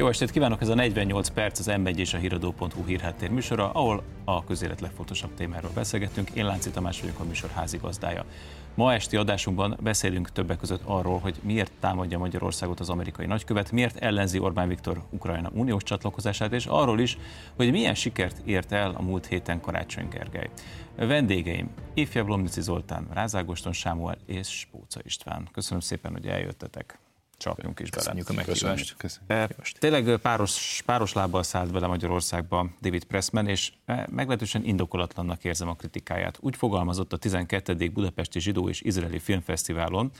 Jó estét kívánok, ez a 48 perc az m és a híradó.hu hírháttér műsora, ahol a közélet legfontosabb témáról beszélgetünk. Én Lánci Tamás vagyok a műsor házigazdája. Ma esti adásunkban beszélünk többek között arról, hogy miért támadja Magyarországot az amerikai nagykövet, miért ellenzi Orbán Viktor Ukrajna uniós csatlakozását, és arról is, hogy milyen sikert ért el a múlt héten Karácsony Gergely. Vendégeim Ifja Blomnici Zoltán, Rázágoston Sámuel és Spóca István. Köszönöm szépen, hogy eljöttetek csapjunk is bele. Köszönjük a meghívást. Eh, tényleg páros, páros lábbal szállt bele Magyarországba David Pressman, és eh, meglehetősen indokolatlannak érzem a kritikáját. Úgy fogalmazott a 12. Budapesti Zsidó és Izraeli Filmfesztiválon,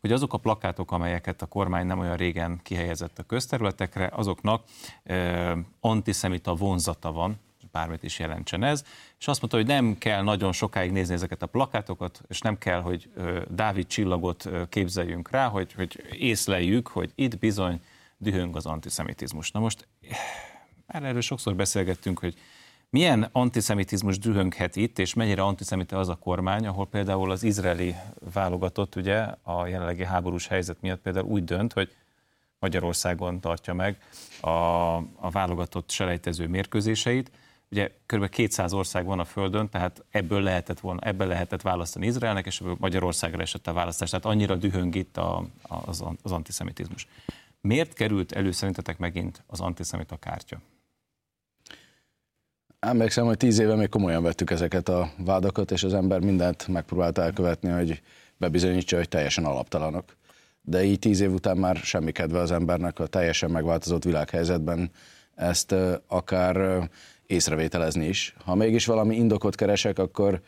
hogy azok a plakátok, amelyeket a kormány nem olyan régen kihelyezett a közterületekre, azoknak eh, antiszemita vonzata van, bármit is jelentsen ez, és azt mondta, hogy nem kell nagyon sokáig nézni ezeket a plakátokat, és nem kell, hogy Dávid csillagot képzeljünk rá, hogy, hogy észleljük, hogy itt bizony dühöng az antiszemitizmus. Na most már erről sokszor beszélgettünk, hogy milyen antiszemitizmus dühönghet itt, és mennyire antiszemite az a kormány, ahol például az izraeli válogatott ugye a jelenlegi háborús helyzet miatt például úgy dönt, hogy Magyarországon tartja meg a, a válogatott selejtező mérkőzéseit, Ugye kb. 200 ország van a Földön, tehát ebből lehetett, volna, ebből lehetett választani Izraelnek, és ebből Magyarországra esett a választás. Tehát annyira dühöng itt a, az, az antiszemitizmus. Miért került elő szerintetek megint az antiszemita kártya? Emlékszem, hogy tíz éve még komolyan vettük ezeket a vádakat, és az ember mindent megpróbált elkövetni, hogy bebizonyítsa, hogy teljesen alaptalanok. De így tíz év után már semmi kedve az embernek a teljesen megváltozott világhelyzetben ezt akár észrevételezni is. Ha mégis valami indokot keresek, akkor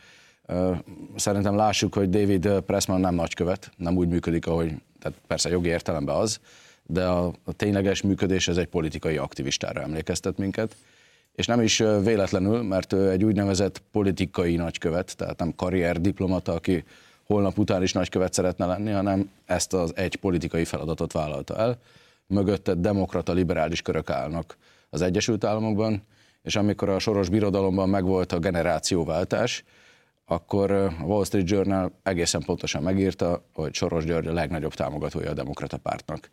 uh, szerintem lássuk, hogy David Pressman nem nagykövet, nem úgy működik, ahogy, tehát persze jogi értelemben az, de a, a tényleges működés ez egy politikai aktivistára emlékeztet minket, és nem is véletlenül, mert ő egy úgynevezett politikai nagykövet, tehát nem karrier diplomata, aki holnap után is nagykövet szeretne lenni, hanem ezt az egy politikai feladatot vállalta el. Mögötte demokrata liberális körök állnak az Egyesült Államokban, és amikor a soros birodalomban megvolt a generációváltás, akkor a Wall Street Journal egészen pontosan megírta, hogy Soros György a legnagyobb támogatója a demokrata pártnak.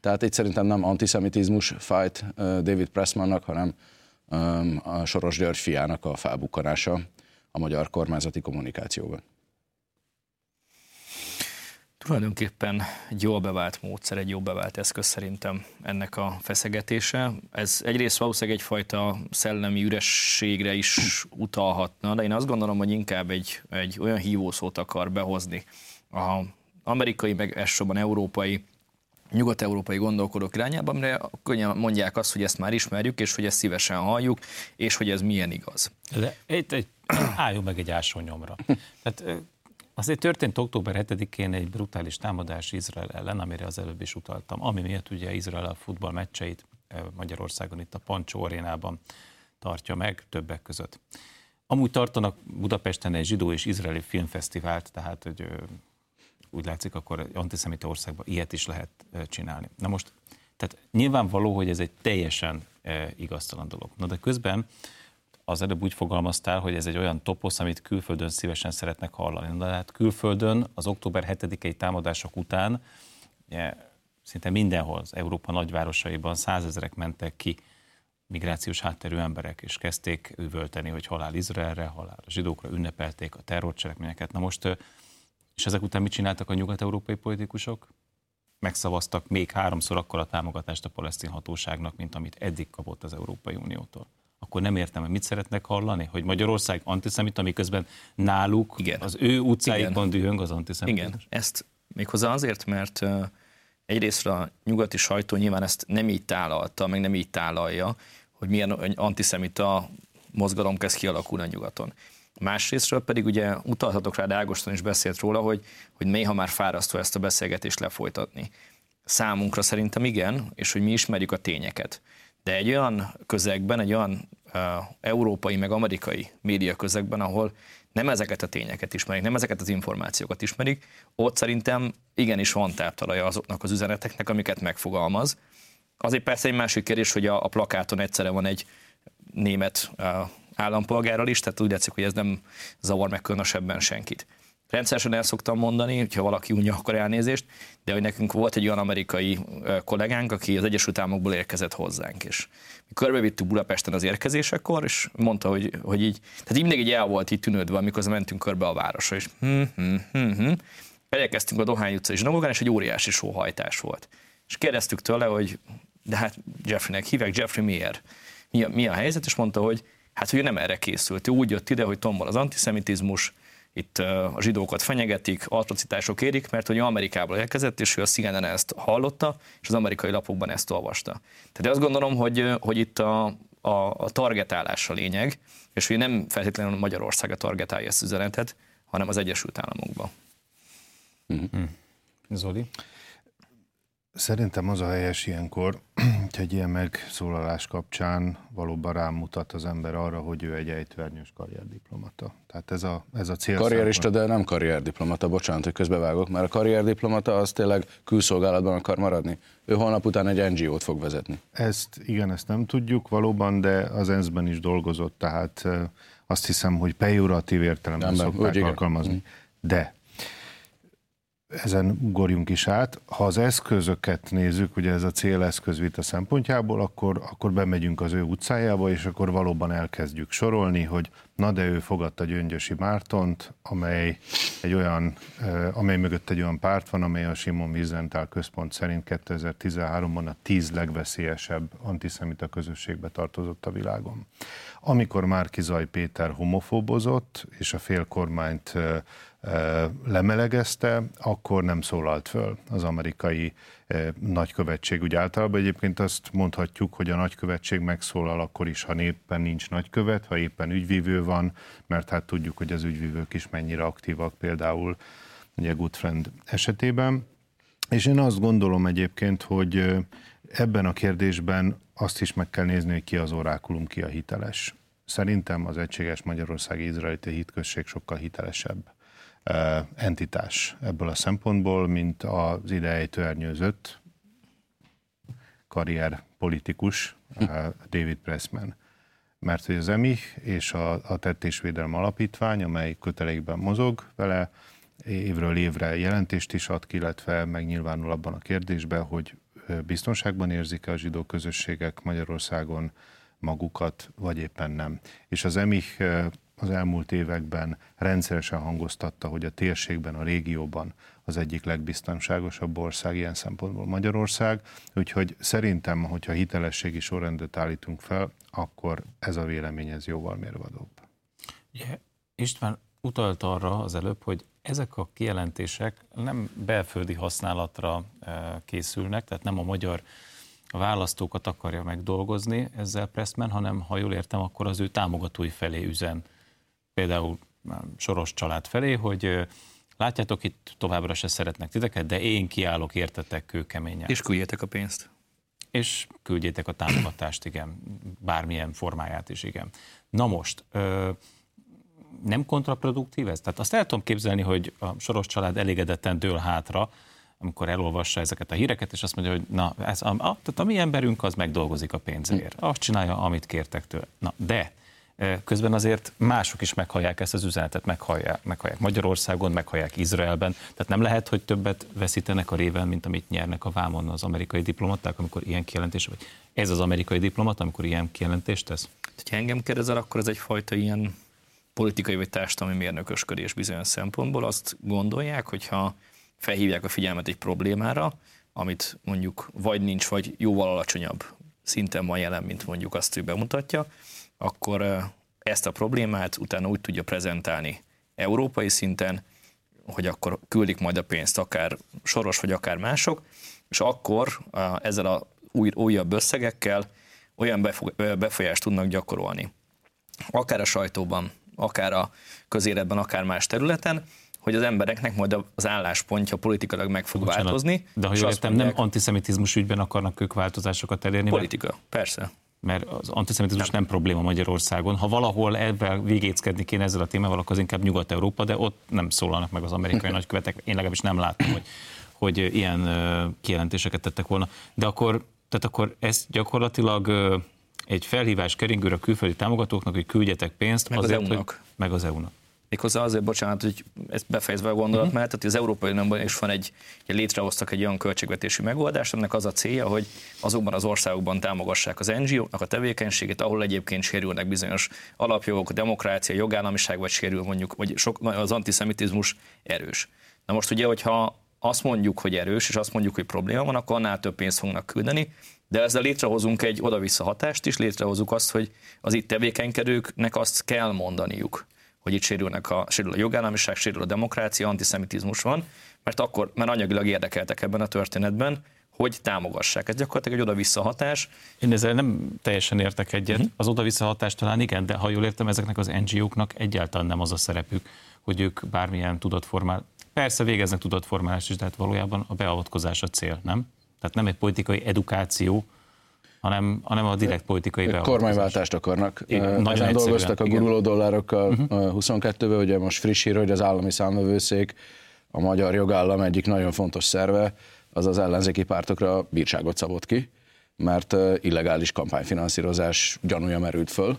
Tehát itt szerintem nem antiszemitizmus fájt David Pressmannak, hanem a Soros György fiának a felbukkanása a magyar kormányzati kommunikációban. Tulajdonképpen egy jól bevált módszer, egy jól bevált eszköz szerintem ennek a feszegetése. Ez egyrészt valószínűleg egyfajta szellemi ürességre is utalhatna, de én azt gondolom, hogy inkább egy, egy olyan hívószót akar behozni a amerikai, meg elsősorban európai nyugat-európai gondolkodók irányába, amire könnyen mondják azt, hogy ezt már ismerjük, és hogy ezt szívesen halljuk, és hogy ez milyen igaz. De egy, egy, álljunk meg egy ásonyomra. Tehát Azért történt október 7-én egy brutális támadás Izrael ellen, amire az előbb is utaltam, ami miatt ugye Izrael a futball meccseit eh, Magyarországon itt a Pancsó arénában tartja meg többek között. Amúgy tartanak Budapesten egy zsidó és izraeli filmfesztivált, tehát hogy úgy látszik, akkor antiszemita országban ilyet is lehet csinálni. Na most, tehát nyilvánvaló, hogy ez egy teljesen igaztalan dolog. Na de közben az előbb úgy fogalmaztál, hogy ez egy olyan toposz, amit külföldön szívesen szeretnek hallani. De hát külföldön az október 7-i támadások után ugye, szinte mindenhol, az Európa nagyvárosaiban százezerek mentek ki migrációs hátterű emberek, és kezdték üvölteni, hogy halál Izraelre, halál a zsidókra, ünnepelték a terrorcselekményeket. Na most, és ezek után mit csináltak a nyugat-európai politikusok? Megszavaztak még háromszor akkor a támogatást a palesztin hatóságnak, mint amit eddig kapott az Európai Uniótól akkor nem értem, hogy mit szeretnek hallani, hogy Magyarország antiszemita, miközben náluk Igen. az ő utcáikban Igen. dühöng az antiszemitizmus. Igen, ezt méghozzá azért, mert egyrészt a nyugati sajtó nyilván ezt nem így tálalta, meg nem így tálalja, hogy milyen antiszemita mozgalom kezd kialakulni a nyugaton. Másrésztről pedig ugye utalhatok rá, de Ágoston is beszélt róla, hogy, hogy néha már fárasztó ezt a beszélgetést lefolytatni. Számunkra szerintem igen, és hogy mi ismerjük a tényeket. De egy olyan közegben, egy olyan uh, európai meg amerikai média közegben, ahol nem ezeket a tényeket ismerik, nem ezeket az információkat ismerik, ott szerintem igenis van táptalaja azoknak az üzeneteknek, amiket megfogalmaz. Azért persze egy másik kérdés, hogy a, a plakáton egyszerre van egy német uh, állampolgárral is, tehát úgy látszik, hogy ez nem zavar meg különösebben senkit. Rendszeresen el szoktam mondani, hogyha valaki unja, akkor elnézést, de hogy nekünk volt egy olyan amerikai kollégánk, aki az Egyesült Államokból érkezett hozzánk, és mi körbevittük Budapesten az érkezésekor, és mondta, hogy, hogy így, tehát így mindig így el volt így tűnődve, amikor mentünk körbe a városra, és hm, hm, hm, hm. Elérkeztünk a Dohány utca és zsinagógán, és egy óriási sóhajtás volt. És kérdeztük tőle, hogy de hát Jeffreynek hívják, Jeffrey miért? Mi a, mi a helyzet? És mondta, hogy hát hogy nem erre készült. Ő úgy jött ide, hogy tombol az antiszemitizmus, itt a zsidókat fenyegetik, atrocitások érik, mert hogy Amerikából érkezett, és ő a CNN ezt hallotta, és az amerikai lapokban ezt olvasta. Tehát azt gondolom, hogy, hogy itt a, a, a targetálás a lényeg, és hogy nem feltétlenül Magyarország a targetálja ezt üzenetet, hanem az Egyesült Államokban. Mm-hmm. Zoli? Szerintem az a helyes ilyenkor, hogy egy ilyen megszólalás kapcsán valóban rámutat az ember arra, hogy ő egy ejtvernyős karrierdiplomata. Tehát ez a, ez a cél. Karrierista, de nem karrierdiplomata, bocsánat, hogy közbevágok, mert a karrierdiplomata az tényleg külszolgálatban akar maradni. Ő holnap után egy NGO-t fog vezetni. Ezt, igen, ezt nem tudjuk valóban, de az ENSZ-ben is dolgozott, tehát azt hiszem, hogy pejoratív értelemben szokták alkalmazni. Mm. De ezen ugorjunk is át. Ha az eszközöket nézzük, ugye ez a céleszközvita szempontjából, akkor, akkor bemegyünk az ő utcájába, és akkor valóban elkezdjük sorolni, hogy na de ő fogadta Gyöngyösi Mártont, amely, egy olyan, amely mögött egy olyan párt van, amely a Simon Wiesenthal központ szerint 2013-ban a tíz legveszélyesebb antiszemita közösségbe tartozott a világon. Amikor Márki Zaj Péter homofóbozott, és a fél kormányt lemelegezte, akkor nem szólalt föl az amerikai nagykövetség. Úgy általában egyébként azt mondhatjuk, hogy a nagykövetség megszólal akkor is, ha éppen nincs nagykövet, ha éppen ügyvívő van, mert hát tudjuk, hogy az ügyvívők is mennyire aktívak például ugye Good Friend esetében. És én azt gondolom egyébként, hogy ebben a kérdésben azt is meg kell nézni, hogy ki az orákulum, ki a hiteles. Szerintem az egységes Magyarországi Izraeliti hitközség sokkal hitelesebb entitás ebből a szempontból, mint az idejétől ernyőzött karrier politikus David Pressman. Mert hogy az EMI és a, a Tettésvédelem Alapítvány, amely kötelékben mozog vele, évről évre jelentést is ad ki, illetve megnyilvánul abban a kérdésben, hogy biztonságban érzik-e a zsidó közösségek Magyarországon magukat, vagy éppen nem. És az EMI az elmúlt években rendszeresen hangoztatta, hogy a térségben, a régióban az egyik legbiztonságosabb ország ilyen szempontból Magyarország, úgyhogy szerintem, hogyha hitelességi sorrendet állítunk fel, akkor ez a vélemény ez jóval mérvadóbb. Yeah. István utalt arra az előbb, hogy ezek a kijelentések nem belföldi használatra eh, készülnek, tehát nem a magyar választókat akarja megdolgozni ezzel Pressman, hanem ha jól értem, akkor az ő támogatói felé üzen például Soros család felé, hogy látjátok, itt továbbra se szeretnek titeket, de én kiállok értetek kőkeményen. És küldjétek a pénzt. És küldjétek a támogatást, igen, bármilyen formáját is, igen. Na most, ö, nem kontraproduktív ez? Tehát azt el tudom képzelni, hogy a Soros család elégedetten dől hátra, amikor elolvassa ezeket a híreket, és azt mondja, hogy na, ez, a, a, tehát a mi emberünk az megdolgozik a pénzért. Azt csinálja, amit kértek tőle. Na, de Közben azért mások is meghallják ezt az üzenetet, meghallják, meghallják Magyarországon, meghallják Izraelben. Tehát nem lehet, hogy többet veszítenek a réven, mint amit nyernek a vámon az amerikai diplomaták, amikor ilyen kijelentés, vagy ez az amerikai diplomat, amikor ilyen kijelentést tesz? Ha engem kérdezel, akkor ez egyfajta ilyen politikai vagy társadalmi mérnökösködés bizonyos szempontból. Azt gondolják, hogyha felhívják a figyelmet egy problémára, amit mondjuk vagy nincs, vagy jóval alacsonyabb szinten van jelen, mint mondjuk azt ő bemutatja, akkor ezt a problémát utána úgy tudja prezentálni európai szinten, hogy akkor küldik majd a pénzt akár soros, vagy akár mások, és akkor ezzel a új, újabb összegekkel olyan befolyást tudnak gyakorolni. Akár a sajtóban, akár a közéletben, akár más területen, hogy az embereknek majd az álláspontja politikailag meg fog Bocsánat, változni. De ha jól értem, mondják, nem antiszemitizmus ügyben akarnak ők változásokat elérni? Politika, mert... persze mert az antiszemitizmus nem. nem probléma Magyarországon. Ha valahol ebben végéckedni kéne ezzel a témával, akkor az inkább Nyugat-Európa, de ott nem szólalnak meg az amerikai nagykövetek. Én legalábbis nem látom, hogy, hogy ilyen kijelentéseket tettek volna. De akkor, tehát akkor ez gyakorlatilag egy felhívás keringőre a külföldi támogatóknak, hogy küldjetek pénzt. Meg azért, az EU-nak. Hogy, meg az EU-nak. Méghozzá azért, bocsánat, hogy ezt befejezve a gondolat, uh-huh. mert az Európai Unióban is van egy, egy, létrehoztak egy olyan költségvetési megoldást, aminek az a célja, hogy azokban az országokban támogassák az NGO-nak a tevékenységét, ahol egyébként sérülnek bizonyos alapjogok, a demokrácia, jogállamiság, vagy sérül mondjuk, vagy sok, az antiszemitizmus erős. Na most ugye, hogyha azt mondjuk, hogy erős, és azt mondjuk, hogy probléma van, akkor annál több pénzt fognak küldeni, de ezzel létrehozunk egy oda-vissza hatást is, létrehozunk azt, hogy az itt tevékenykedőknek azt kell mondaniuk, hogy itt sérülnek a, sérül a jogállamiság, sérül a demokrácia, antiszemitizmus van, mert akkor, mert anyagilag érdekeltek ebben a történetben, hogy támogassák. Ez gyakorlatilag egy oda-vissza hatás. Én ezzel nem teljesen értek egyet. Uh-huh. Az oda-vissza hatás talán igen, de ha jól értem, ezeknek az NGO-knak egyáltalán nem az a szerepük, hogy ők bármilyen tudatformál. Persze végeznek tudatformálást is, de hát valójában a beavatkozás a cél, nem? Tehát nem egy politikai edukáció, hanem, hanem a direkt politikai beavatkozás. Kormányváltást akarnak. Igen, nagyon dolgoztak a guruló dollárokkal uh-huh. 22-ben, ugye most friss hír, hogy az állami számvevőszék, a magyar jogállam egyik nagyon fontos szerve, az az ellenzéki pártokra bírságot szabott ki, mert illegális kampányfinanszírozás gyanúja merült föl.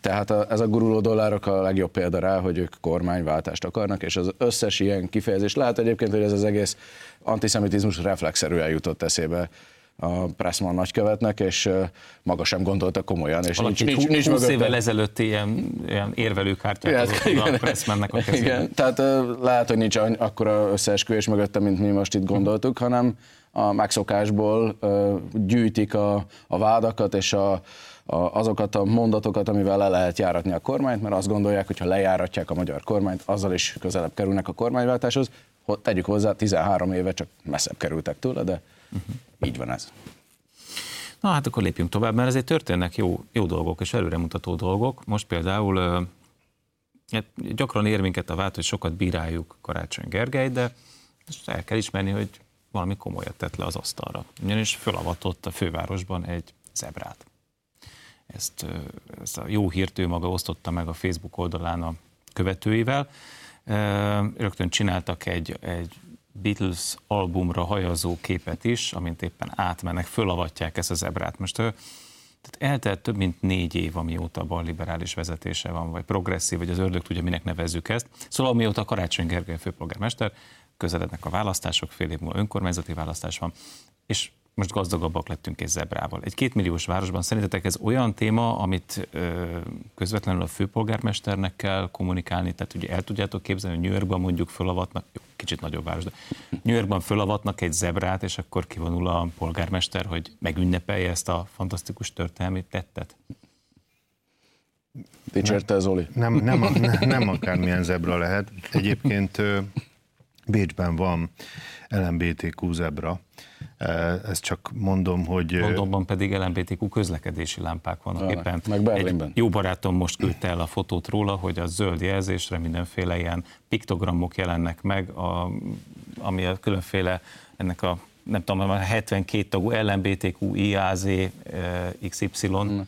Tehát a, ez a guruló dollárok a legjobb példa rá, hogy ők kormányváltást akarnak, és az összes ilyen kifejezés, lehet egyébként, hogy ez az egész antiszemitizmus reflexzerűen jutott eszébe a Pressman nagykövetnek, és maga sem gondolta komolyan. És Valaki nincs, nincs, nincs 20 évvel ezelőtt ilyen, ilyen érvelőkártyát igen, igen, a Pressmannek a kezében. Igen, tehát lehet, hogy nincs akkora összeesküvés mögötte, mint mi most itt gondoltuk, hanem a megszokásból gyűjtik a, a vádakat és a, a, azokat a mondatokat, amivel le lehet járatni a kormányt, mert azt gondolják, hogy ha lejáratják a magyar kormányt, azzal is közelebb kerülnek a kormányváltáshoz. Tegyük hozzá, 13 éve csak messzebb kerültek tőle, de uh-huh. Így van ez. Na hát akkor lépjünk tovább, mert ezért történnek jó, jó dolgok és előremutató dolgok. Most például hát gyakran ér minket a vált, hogy sokat bíráljuk Karácsony Gergely, de el kell ismerni, hogy valami komolyat tett le az asztalra. Ugyanis fölavatott a fővárosban egy zebrát. Ezt, ezt a jó hírt ő maga osztotta meg a Facebook oldalán a követőivel. Rögtön csináltak egy, egy Beatles albumra hajazó képet is, amint éppen átmennek, fölavatják ezt az zebrát. Most tehát eltelt több mint négy év, amióta bal liberális vezetése van, vagy progresszív, vagy az ördög tudja, minek nevezzük ezt. Szóval amióta Karácsony Gergely főpolgármester, közelednek a választások, fél év múlva önkormányzati választás van, és most gazdagabbak lettünk egy zebrával. Egy kétmilliós városban szerintetek ez olyan téma, amit ö, közvetlenül a főpolgármesternek kell kommunikálni, tehát ugye el tudjátok képzelni, hogy New Yorkban mondjuk fölavatnak, jó, kicsit nagyobb város, de New Yorkban fölavatnak egy zebrát, és akkor kivonul a polgármester, hogy megünnepelje ezt a fantasztikus történelmi tettet? Dicsérte Zoli? Nem, nem, nem, nem akármilyen zebra lehet. Egyébként Bécsben van LMBTQ zebra. Ezt csak mondom, hogy... Londonban pedig LMBTQ közlekedési lámpák vannak van, éppen. Meg Berlinben. Egy jó barátom most küldte el a fotót róla, hogy a zöld jelzésre mindenféle ilyen piktogramok jelennek meg, a, ami a különféle ennek a nem tudom, a 72 tagú LMBTQ, IAZ, XY, mm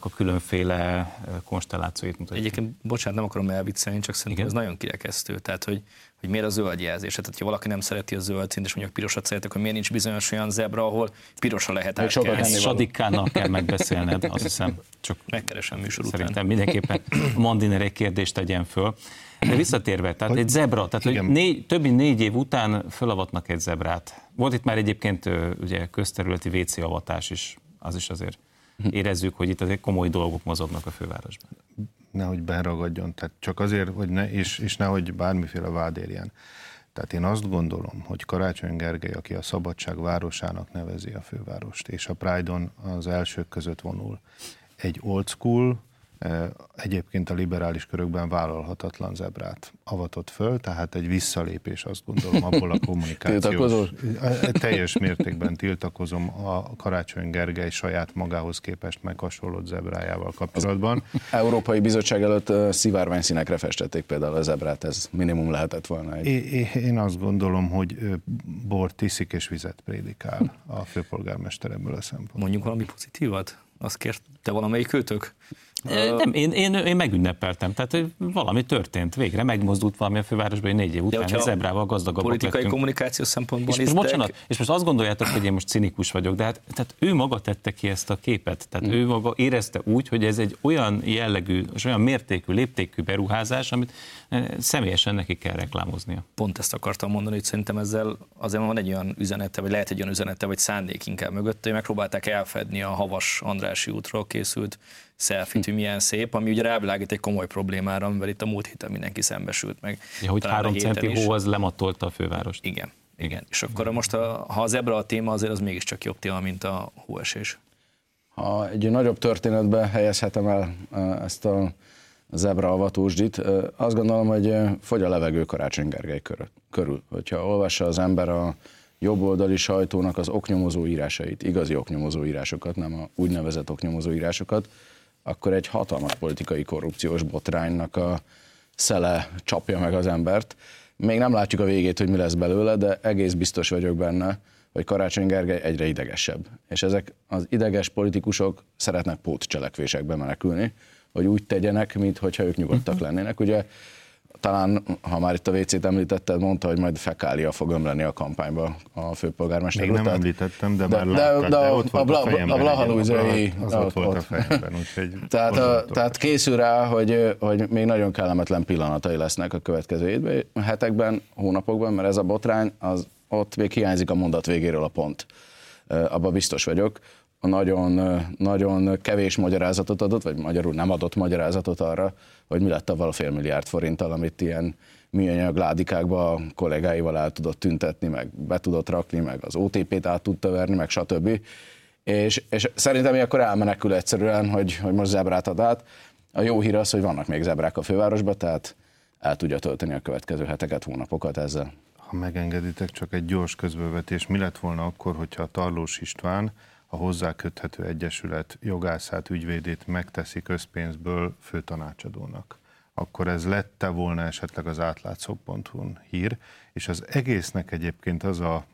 a különféle konstellációit mutatja. Egyébként, bocsánat, nem akarom elviccelni, csak szerintem Igen? ez nagyon kirekesztő. Tehát, hogy, hogy miért a zöld jelzés. Tehát, ha valaki nem szereti a zöld színt, és mondjuk pirosat szeretek, akkor miért nincs bizonyos olyan zebra, ahol pirosra lehet átkelni. Sadikánnal kell megbeszélned, azt hiszem. Csak Megkeresem műsor után. Szerintem mindenképpen Mandiner egy kérdést tegyen föl. De visszatérve, tehát egy zebra, tehát hogy négy, több mint négy év után fölavatnak egy zebrát. Volt itt már egyébként ugye közterületi WC avatás is, az is azért érezzük, hogy itt azért komoly dolgok mozognak a fővárosban. Nehogy beragadjon, tehát csak azért, hogy ne, és, és nehogy bármiféle vád érjen. Tehát én azt gondolom, hogy Karácsony Gergely, aki a Szabadság városának nevezi a fővárost, és a Pride-on az elsők között vonul, egy old school, egyébként a liberális körökben vállalhatatlan zebrát avatott föl, tehát egy visszalépés azt gondolom abból a kommunikációs. teljes mértékben tiltakozom a Karácsony Gergely saját magához képest meghasonlott zebrájával kapcsolatban. Az Európai Bizottság előtt szivárvány színekre festették például a zebrát, ez minimum lehetett volna. Egy... Én azt gondolom, hogy bort iszik és vizet prédikál a főpolgármester ebből a szempontból. Mondjuk valami pozitívat? Azt kérte valamelyik őtök? Nem, én, én, én megünnepeltem, tehát valami történt, végre megmozdult valami a fővárosban, hogy négy év után a zebrával gazdagabbak Politikai lettünk. kommunikáció szempontból és most, bocsánat, és most azt gondoljátok, hogy én most cinikus vagyok, de hát tehát ő maga tette ki ezt a képet, tehát mm. ő maga érezte úgy, hogy ez egy olyan jellegű, és olyan mértékű, léptékű beruházás, amit személyesen neki kell reklámoznia. Pont ezt akartam mondani, hogy szerintem ezzel azért van egy olyan üzenete, vagy lehet egy olyan üzenete, vagy szándék inkább mögött, hogy megpróbálták elfedni a Havas Andrási útról készült szelfit, hogy milyen szép, ami ugye rávilágít egy komoly problémára, amivel itt a múlt héten mindenki szembesült meg. Ja, hogy három centi hó az lematolta a fővárost. Igen, igen. És akkor most, a, ha az ebbre a téma, azért az mégiscsak jobb téma, mint a hóesés. Ha egy nagyobb történetbe helyezhetem el ezt a zebra avatósdit, azt gondolom, hogy fogy a levegő Karácsony Gergely körül. Hogyha olvassa az ember a jobboldali sajtónak az oknyomozó írásait, igazi oknyomozó írásokat, nem a úgynevezett oknyomozó írásokat, akkor egy hatalmas politikai korrupciós botránynak a szele csapja meg az embert. Még nem látjuk a végét, hogy mi lesz belőle, de egész biztos vagyok benne, hogy Karácsony Gergely egyre idegesebb. És ezek az ideges politikusok szeretnek pótcselekvésekbe menekülni, hogy úgy tegyenek, mintha ők nyugodtak mhm. lennének. Ugye talán, ha már itt a WC-t említetted, mondta, hogy majd fekália fog ömleni a kampányba a főpolgármester Még nem tehát, említettem, de, de már de, de, de ott a, volt a, a Blahalúzai... Az ott volt a fejemben, úgyhogy... Tehát, a, tehát készül rá, hogy, hogy még nagyon kellemetlen pillanatai lesznek a következő hetekben, hónapokban, mert ez a botrány, az ott még hiányzik a mondat végéről a pont. Abba biztos vagyok nagyon, nagyon kevés magyarázatot adott, vagy magyarul nem adott magyarázatot arra, hogy mi lett avval a fél milliárd forinttal, amit ilyen műanyag ládikákba a kollégáival el tudott tüntetni, meg be tudott rakni, meg az OTP-t át tudta verni, meg stb. És, és szerintem akkor elmenekül egyszerűen, hogy, hogy most zebrát ad át. A jó hír az, hogy vannak még zebrák a fővárosban, tehát el tudja tölteni a következő heteket, hónapokat ezzel. Ha megengeditek, csak egy gyors közbevetés. Mi lett volna akkor, hogyha Tarlós István a hozzá köthető egyesület jogászát, ügyvédét megteszi közpénzből főtanácsadónak. Akkor ez lette volna esetleg az átlátszó.hu hír, és az egésznek egyébként az a,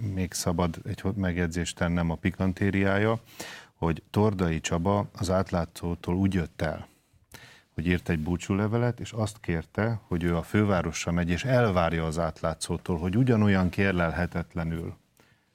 még szabad egy megjegyzést tennem a pikantériája, hogy Tordai Csaba az átlátszótól úgy jött el, hogy írt egy búcsúlevelet, és azt kérte, hogy ő a fővárosra megy, és elvárja az átlátszótól, hogy ugyanolyan kérlelhetetlenül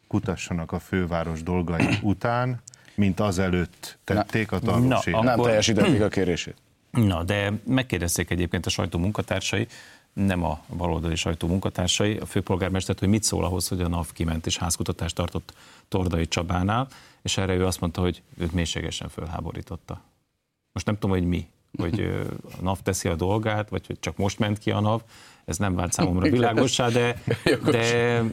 kutassanak a főváros dolgai után, mint azelőtt tették a tanúség. Na, nem teljesítették a kérését. Na, de megkérdezték egyébként a sajtó munkatársai, nem a baloldali sajtó munkatársai, a főpolgármestert, hogy mit szól ahhoz, hogy a NAV kiment és házkutatást tartott Tordai Csabánál, és erre ő azt mondta, hogy őt mélységesen fölháborította. Most nem tudom, hogy mi, hogy a NAV teszi a dolgát, vagy hogy csak most ment ki a NAV, ez nem vált számomra világossá, de, de,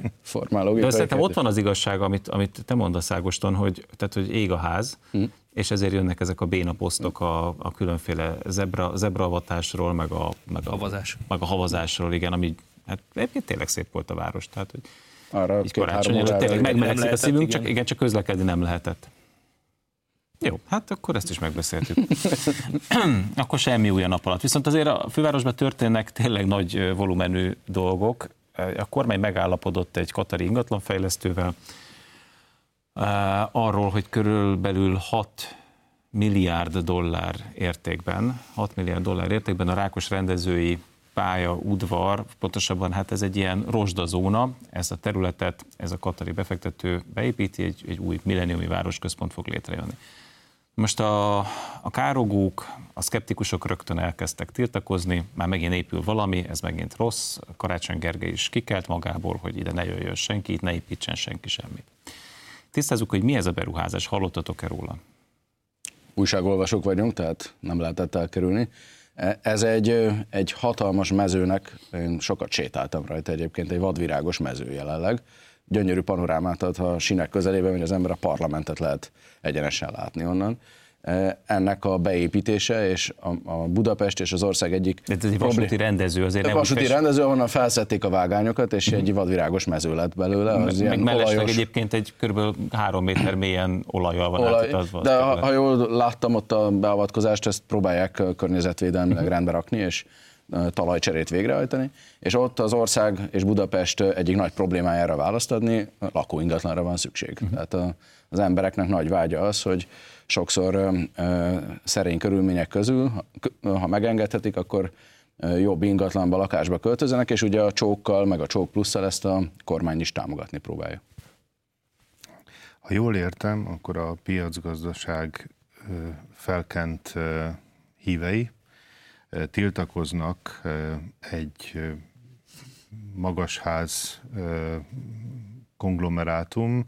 de szerintem ott van az igazság, amit, amit te mondasz, Ágoston, hogy, tehát, hogy ég a ház, hm. és ezért jönnek ezek a béna posztok a, a különféle zebra, zebraavatásról, meg a, meg a, Havazás. meg a havazásról, igen, ami hát egyébként tényleg szép volt a város, tehát hogy arra így karácsony előtt tényleg megmelegszik a szívünk, igen. csak igen, csak közlekedni nem lehetett. Jó, hát akkor ezt is megbeszéltük. akkor semmi új a nap alatt. Viszont azért a fővárosban történnek tényleg nagy volumenű dolgok. A kormány megállapodott egy katari ingatlanfejlesztővel arról, hogy körülbelül 6 milliárd dollár értékben, 6 milliárd dollár értékben a Rákos rendezői pálya, udvar, pontosabban hát ez egy ilyen rozsdazóna, ez a területet, ez a katari befektető beépíti, egy, egy új milleniumi városközpont fog létrejönni. Most a, a károgók, a szkeptikusok rögtön elkezdtek tiltakozni, már megint épül valami, ez megint rossz. Karácsony Gergely is kikelt magából, hogy ide ne jöjjön senki, itt ne építsen senki semmit. Tisztázzuk, hogy mi ez a beruházás, hallottatok-e róla? Újságolvasók vagyunk, tehát nem lehetett elkerülni. E, ez egy, egy hatalmas mezőnek, én sokat sétáltam rajta egyébként, egy vadvirágos mező jelenleg, gyönyörű panorámát ad, ha a sinek közelében, hogy az ember a parlamentet lehet egyenesen látni onnan. E, ennek a beépítése, és a, a Budapest és az ország egyik... De ez egy vasúti rendező azért nem Vasúti rendező, ahonnan felszették a vágányokat, és egy vadvirágos mező lett belőle. Az meg mellesleg olajos... egyébként egy kb. három méter mélyen olajjal van Olaj... átutazva. De ha, ha jól láttam ott a beavatkozást, ezt próbálják környezetvédelmileg rendbe rakni, és talajcserét végrehajtani, és ott az ország és Budapest egyik nagy problémájára választ adni, lakóingatlanra van szükség. Uh-huh. Tehát az embereknek nagy vágya az, hogy sokszor szerény körülmények közül, ha megengedhetik, akkor jobb ingatlanba, lakásba költözenek, és ugye a csókkal, meg a csók plusszal ezt a kormány is támogatni próbálja. Ha jól értem, akkor a piacgazdaság felkent hívei tiltakoznak egy magasház konglomerátum,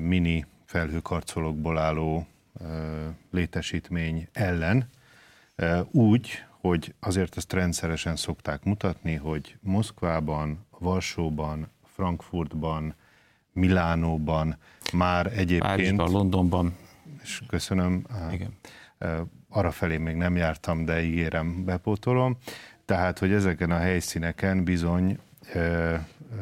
mini felhőkarcolókból álló létesítmény ellen, úgy, hogy azért ezt rendszeresen szokták mutatni, hogy Moszkvában, Varsóban, Frankfurtban, Milánóban már egyébként... Párizsban, Londonban. És köszönöm. Igen. Arra felé még nem jártam, de ígérem, bepótolom. Tehát, hogy ezeken a helyszíneken bizony ö,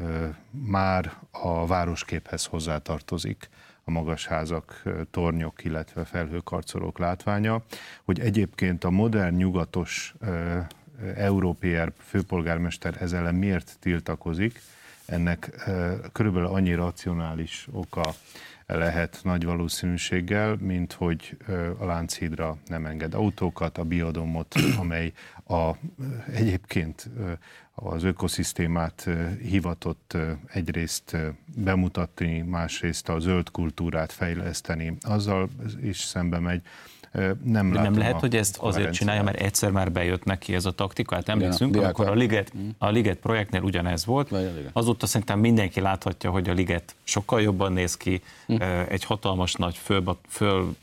ö, már a városképhez hozzátartozik a magasházak, tornyok, illetve felhőkarcolók látványa, hogy egyébként a modern nyugatos európér főpolgármester ezzel ellen miért tiltakozik, ennek körülbelül annyi racionális oka lehet nagy valószínűséggel, mint hogy a Lánchídra nem enged autókat, a biodomot, amely a, egyébként az ökoszisztémát hivatott egyrészt bemutatni, másrészt a zöld kultúrát fejleszteni, azzal is szembe megy, nem, De nem lehet, hogy ezt azért csinálja, mert egyszer már bejött neki ez a taktika. Hát emlékszünk, Igen, amikor a Liget, mm. a Liget projektnél ugyanez volt. Azóta szerintem mindenki láthatja, hogy a Liget sokkal jobban néz ki, mm. egy hatalmas nagy föl, föl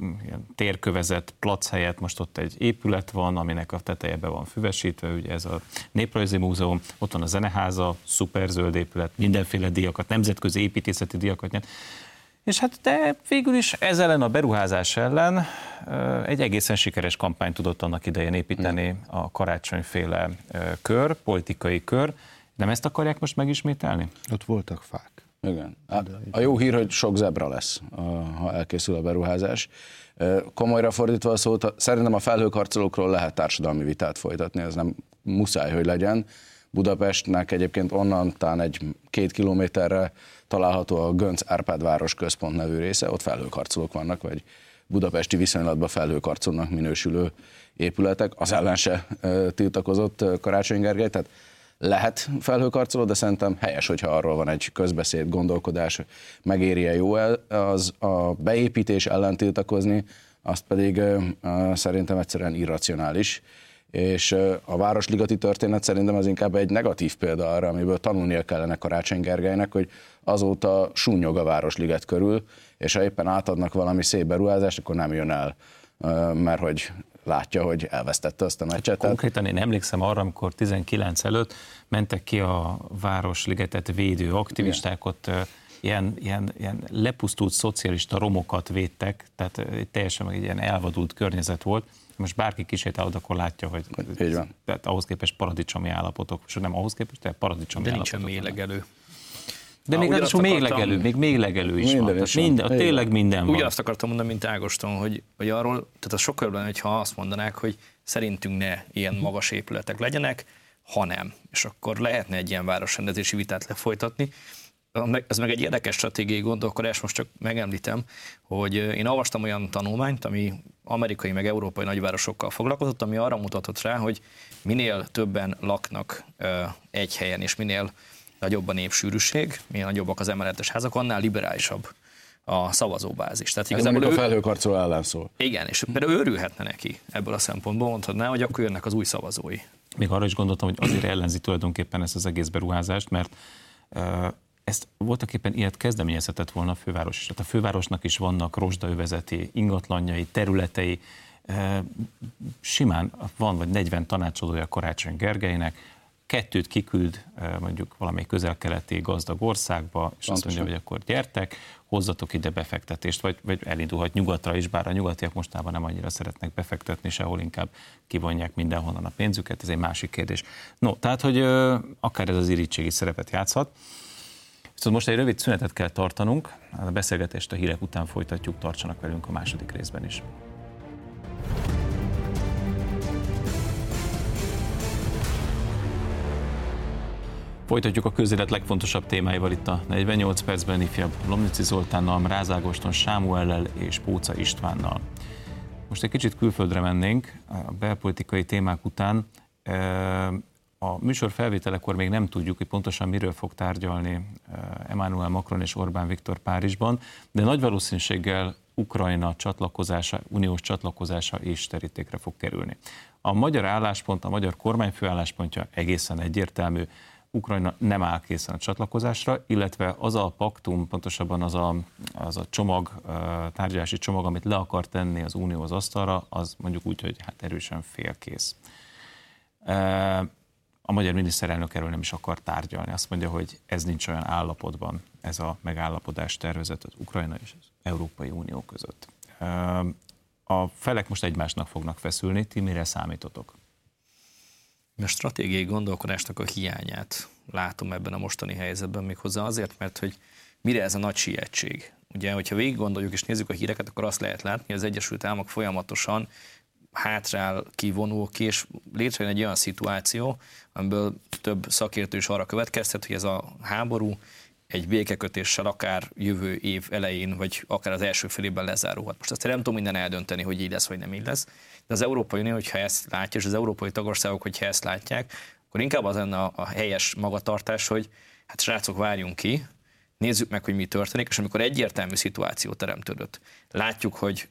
ilyen térkövezet, plac helyett most ott egy épület van, aminek a teteje be van füvesítve, ugye ez a Néprajzi Múzeum, ott van a Zeneháza, szuper zöld épület, mindenféle díjakat, nemzetközi építészeti díjakat nyert. És hát de végül is ez ellen a beruházás ellen egy egészen sikeres kampányt tudott annak idején építeni mm. a karácsonyféle kör, politikai kör. Nem ezt akarják most megismételni? Ott voltak fák. Igen. A, a jó hír, hogy sok zebra lesz, ha elkészül a beruházás. Komolyra fordítva a szót, szerintem a felhőkarcolókról lehet társadalmi vitát folytatni, ez nem muszáj, hogy legyen. Budapestnek egyébként onnan talán egy két kilométerre található a Gönc Árpád város központ nevű része, ott felhőkarcolók vannak, vagy budapesti viszonylatban felhőkarcolónak minősülő épületek. Az ellen se tiltakozott Karácsony Gergely, tehát lehet felhőkarcoló, de szerintem helyes, hogyha arról van egy közbeszéd, gondolkodás, megéri-e jó az a beépítés ellen tiltakozni, azt pedig szerintem egyszerűen irracionális és a Városligati történet szerintem az inkább egy negatív példa arra, amiből tanulnia kellene Karácsony Gergelynek, hogy azóta súnyog a Városliget körül, és ha éppen átadnak valami szép beruházást, akkor nem jön el, mert hogy látja, hogy elvesztette azt a meccset. Konkrétan én emlékszem arra, amikor 19 előtt mentek ki a Városligetet védő aktivisták, ott ilyen, ilyen, ilyen lepusztult szocialista romokat védtek, tehát teljesen egy ilyen elvadult környezet volt, most bárki kisétálod, akkor látja, hogy Így van. Tehát ahhoz képest paradicsomi állapotok, és nem ahhoz képest, tehát paradicsomi De nincsen mélegelő. De még az még legelő, még még legelő is minden van. Is minden, van. tényleg minden van. Ugyanazt akartam mondani, mint Ágoston, hogy, hogy arról, tehát az sokkal jobb lenne, ha azt mondanák, hogy szerintünk ne ilyen magas épületek legyenek, hanem. És akkor lehetne egy ilyen városrendezési vitát lefolytatni, ez meg egy érdekes stratégiai gondolkodás, most csak megemlítem, hogy én olvastam olyan tanulmányt, ami amerikai meg európai nagyvárosokkal foglalkozott, ami arra mutatott rá, hogy minél többen laknak egy helyen, és minél nagyobb a népsűrűség, minél nagyobbak az emeletes házak, annál liberálisabb a szavazóbázis. Tehát Ez a felhőkarcoló ellen szól. Igen, és például örülhetne neki ebből a szempontból, mondhatná, hogy akkor jönnek az új szavazói. Még arra is gondoltam, hogy azért ellenzi tulajdonképpen ezt az egész beruházást, mert ezt voltak éppen ilyet kezdeményezhetett volna a főváros is. Tehát a fővárosnak is vannak rozsdaövezeti ingatlanjai, területei, simán van vagy 40 tanácsadója Karácsony Gergelynek, kettőt kiküld mondjuk valami közel-keleti gazdag országba, és Pontosan. azt mondja, hogy akkor gyertek, hozzatok ide befektetést, vagy, vagy elindulhat nyugatra is, bár a nyugatiak mostában nem annyira szeretnek befektetni, sehol inkább kivonják mindenhonnan a pénzüket, ez egy másik kérdés. No, tehát, hogy akár ez az irítségi szerepet játszhat. Viszont most egy rövid szünetet kell tartanunk, hát a beszélgetést a hírek után folytatjuk, tartsanak velünk a második részben is. Folytatjuk a közélet legfontosabb témáival itt a 48 percben ifjabb Lomnici Zoltánnal, Ráz Ágoston, Sámuellel és Póca Istvánnal. Most egy kicsit külföldre mennénk a belpolitikai témák után. A műsor felvételekor még nem tudjuk, hogy pontosan miről fog tárgyalni Emmanuel Macron és Orbán Viktor Párizsban, de nagy valószínűséggel Ukrajna csatlakozása, uniós csatlakozása is terítékre fog kerülni. A magyar álláspont, a magyar kormányfő álláspontja egészen egyértelmű. Ukrajna nem áll készen a csatlakozásra, illetve az a paktum, pontosabban az a, az a csomag, tárgyalási csomag, amit le akar tenni az Unió az asztalra, az mondjuk úgy, hogy hát erősen félkész. A magyar miniszterelnök erről nem is akar tárgyalni. Azt mondja, hogy ez nincs olyan állapotban, ez a megállapodás tervezet az Ukrajna és az Európai Unió között. A felek most egymásnak fognak feszülni, ti mire számítotok? a stratégiai gondolkodásnak a hiányát látom ebben a mostani helyzetben, méghozzá azért, mert hogy mire ez a nagy sietség. Ugye, hogyha végig gondoljuk és nézzük a híreket, akkor azt lehet látni, hogy az Egyesült Államok folyamatosan hátrál kivonul ki, és létrejön egy olyan szituáció, amiből több szakértő is arra következtet, hogy ez a háború egy békekötéssel akár jövő év elején, vagy akár az első félében lezárulhat. Most azt nem tudom minden eldönteni, hogy így lesz, vagy nem így lesz. De az Európai Unió, hogyha ezt látja, és az európai tagországok, hogyha ezt látják, akkor inkább az lenne a, a helyes magatartás, hogy hát srácok, várjunk ki, nézzük meg, hogy mi történik, és amikor egyértelmű szituáció teremtődött, látjuk, hogy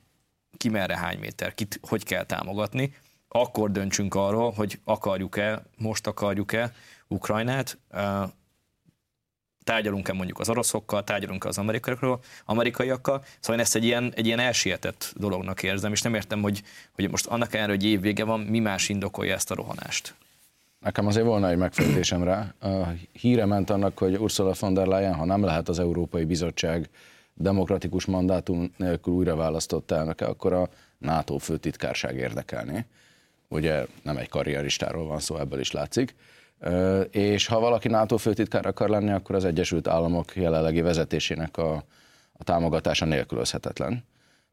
ki merre hány méter, kit hogy kell támogatni, akkor döntsünk arról, hogy akarjuk-e, most akarjuk-e Ukrajnát, tárgyalunk-e mondjuk az oroszokkal, tárgyalunk-e az amerikaiakkal, amerikaiakkal, szóval én ezt egy ilyen, egy ilyen elsietett dolognak érzem, és nem értem, hogy, hogy most annak ellenére, hogy év van, mi más indokolja ezt a rohanást. Nekem azért volna egy megfejtésem rá. A híre ment annak, hogy Ursula von der Leyen, ha nem lehet az Európai Bizottság demokratikus mandátum nélkül újra választott elnöke, akkor a NATO főtitkárság érdekelni. Ugye nem egy karrieristáról van szó, ebből is látszik és ha valaki NATO főtitkár akar lenni, akkor az Egyesült Államok jelenlegi vezetésének a, a támogatása nélkülözhetetlen.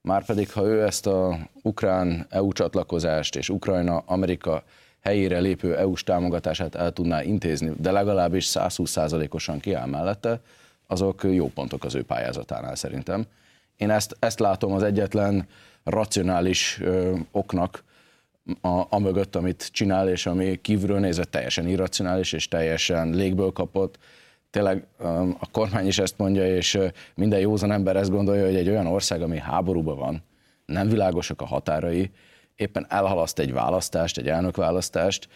Márpedig, ha ő ezt a ukrán EU csatlakozást és Ukrajna-Amerika helyére lépő EU-s támogatását el tudná intézni, de legalábbis 120%-osan kiáll mellette, azok jó pontok az ő pályázatánál szerintem. Én ezt, ezt látom az egyetlen racionális ö, oknak, a, a mögött, amit csinál, és ami kívülről nézve teljesen irracionális, és teljesen légből kapott. Tényleg um, a kormány is ezt mondja, és minden józan ember ezt gondolja, hogy egy olyan ország, ami háborúban van, nem világosak a határai, éppen elhalaszt egy választást, egy elnökválasztást,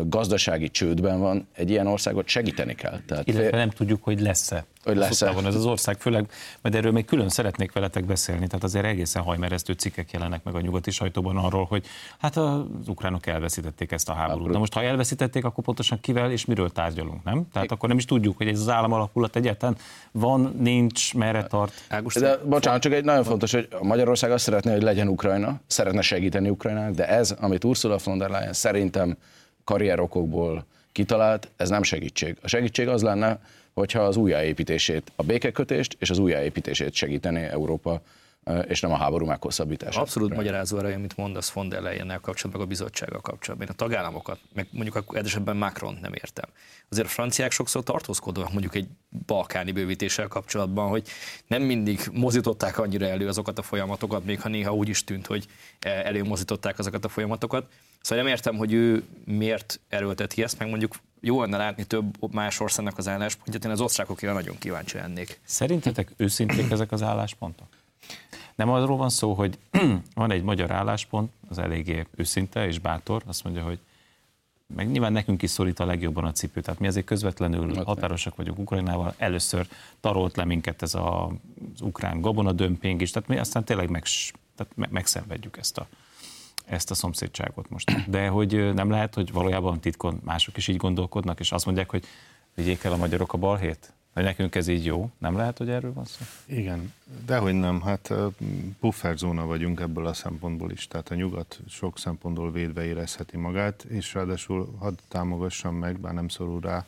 gazdasági csődben van, egy ilyen országot segíteni kell. Tehát Illetve nem tudjuk, hogy lesz-e. Hogy lesz-e. Van ez az ország, főleg, majd erről még külön szeretnék veletek beszélni, tehát azért egészen hajmeresztő cikkek jelennek meg a nyugati sajtóban arról, hogy hát az ukránok elveszítették ezt a háborút. Na most, ha elveszítették, akkor pontosan kivel és miről tárgyalunk, nem? Tehát akkor nem is tudjuk, hogy ez az állam alakulat egyetlen van, nincs, merre tart. Águst, de bocsánat, csak egy nagyon fontos, hogy Magyarország azt szeretné, hogy legyen Ukrajna, szeretne segíteni Ukrajnának, de ez, amit Ursula von der Leyen szerintem karrierokokból kitalált, ez nem segítség. A segítség az lenne, hogyha az újjáépítését, a békekötést és az újjáépítését segítené Európa és nem a háború meghosszabbítása. Abszolút magyarázó erre, amit mondasz von der leyen kapcsolatban, meg a bizottsággal kapcsolatban. Én a tagállamokat, meg mondjuk a esetben Macron nem értem. Azért a franciák sokszor tartózkodnak mondjuk egy balkáni bővítéssel kapcsolatban, hogy nem mindig mozították annyira elő azokat a folyamatokat, még ha néha úgy is tűnt, hogy előmozították azokat a folyamatokat. Szóval nem értem, hogy ő miért erőlteti ezt, meg mondjuk jó lenne látni több más országnak az álláspontját, én az osztrákokra nagyon kíváncsi lennék. Szerintetek őszinték ezek az álláspontok? Nem arról van szó, hogy van egy magyar álláspont, az eléggé őszinte és bátor, azt mondja, hogy meg nyilván nekünk is szorít a legjobban a cipő, tehát mi azért közvetlenül hát határosak vagyunk Ukrajnával, először tarolt le minket ez a, az ukrán gabonadömping is, tehát mi aztán tényleg meg, tehát megszenvedjük ezt a, ezt a szomszédságot most. De hogy nem lehet, hogy valójában titkon mások is így gondolkodnak, és azt mondják, hogy vigyék el a magyarok a balhét? Hogy nekünk ez így jó? Nem lehet, hogy erről van szó? Igen, dehogy nem. Hát pufferzóna vagyunk ebből a szempontból is. Tehát a nyugat sok szempontból védve érezheti magát, és ráadásul hadd támogassam meg, bár nem szorul rá,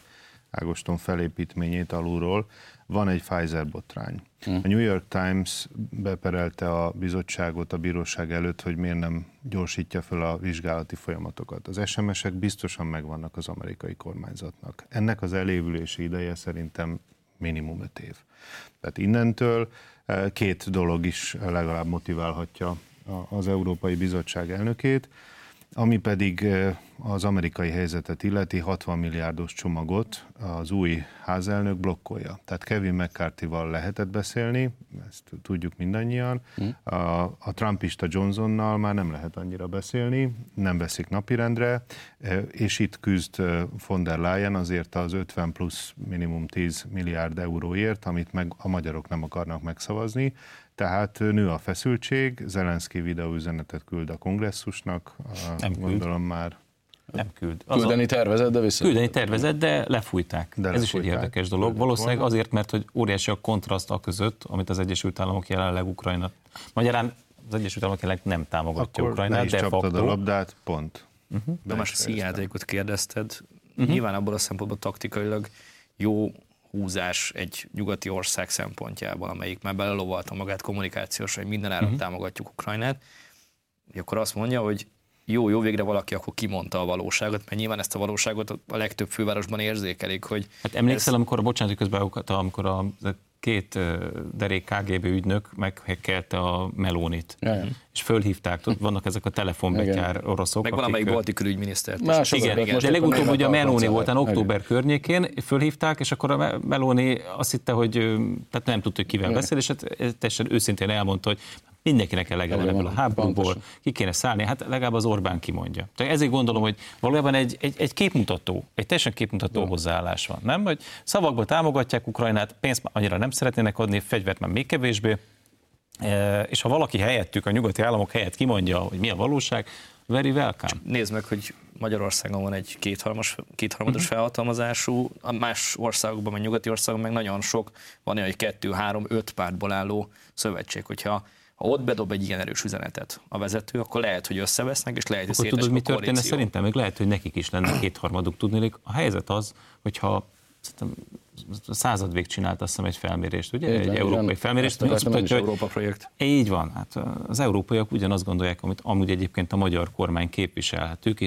Ágoston felépítményét alulról, van egy Pfizer botrány. Hmm. A New York Times beperelte a bizottságot a bíróság előtt, hogy miért nem gyorsítja fel a vizsgálati folyamatokat. Az SMS-ek biztosan megvannak az amerikai kormányzatnak. Ennek az elévülési ideje szerintem minimum öt év. Tehát innentől eh, két dolog is legalább motiválhatja az Európai Bizottság elnökét. Ami pedig az amerikai helyzetet illeti, 60 milliárdos csomagot az új házelnök blokkolja. Tehát Kevin McCarthy-val lehetett beszélni, ezt tudjuk mindannyian. Hm. A, a Trumpista Johnsonnal már nem lehet annyira beszélni, nem veszik napirendre, és itt küzd von der Leyen azért az 50 plusz minimum 10 milliárd euróért, amit meg a magyarok nem akarnak megszavazni. Tehát nő a feszültség, Zelenszky videóüzenetet küld a kongresszusnak, nem gondolom küld. már nem küld. Az küldeni tervezett, de vissza. Küldeni tervezett, de lefújták. De Ez lefújták. is egy érdekes dolog. Valószínűleg azért, mert hogy óriási a kontraszt a között, amit az Egyesült Államok jelenleg Ukrajna. Magyarán az Egyesült Államok jelenleg nem támogatja Akkor Ukrajnát, de facto. a labdát, pont. Uh-huh. Most a színjátékot kérdezted. Uh-huh. Nyilván abból a szempontból taktikailag jó húzás egy nyugati ország szempontjából, amelyik már belelovalta magát kommunikációs, hogy minden áron uh-huh. támogatjuk Ukrajnát, akkor azt mondja, hogy jó, jó végre valaki akkor kimondta a valóságot, mert nyilván ezt a valóságot a legtöbb fővárosban érzékelik, hogy... Hát emlékszel, ez... amikor, bocsánat, közben amikor a két derék KGB ügynök meghekkelte a Melónit, ja, és fölhívták, tud, vannak ezek a telefonbetyár oroszok. Meg valamelyik balti külügyminisztert. Más igen, igen. de legutóbb ugye a Meloni volt, október igen. környékén, fölhívták, és akkor a Meloni azt hitte, hogy tehát nem tudta, hogy kivel beszél, és hát teljesen őszintén elmondta, hogy mindenkinek elege van ebből a háborúból, ki kéne szállni, hát legalább az Orbán kimondja. Tehát ezért gondolom, hogy valójában egy, egy, egy képmutató, egy teljesen képmutató ja. hozzáállás van, nem? Hogy szavakból támogatják Ukrajnát, pénzt annyira nem szeretnének adni, fegyvert már még kevésbé, e, és ha valaki helyettük, a nyugati államok helyett kimondja, hogy mi a valóság, very welcome. Csak nézd meg, hogy Magyarországon van egy kétharmados, kétharmados uh-huh. felhatalmazású, a más országokban, meg nyugati országokban meg nagyon sok, van olyan, hogy kettő, három, öt pártból álló szövetség. Hogyha ha ott bedob egy ilyen erős üzenetet a vezető, akkor lehet, hogy összevesznek, és lehet, hogy akkor tudod, mi történne szerintem? Még lehet, hogy nekik is lenne kétharmaduk tudni. A helyzet az, hogyha századvég csinált azt hiszem egy felmérést, ugye? Így egy van, európai igen. felmérést. Azt azt mondta, hogy Európa projekt. Így van. Hát az európaiak ugyanazt gondolják, amit amúgy egyébként a magyar kormány képvisel. Hát ők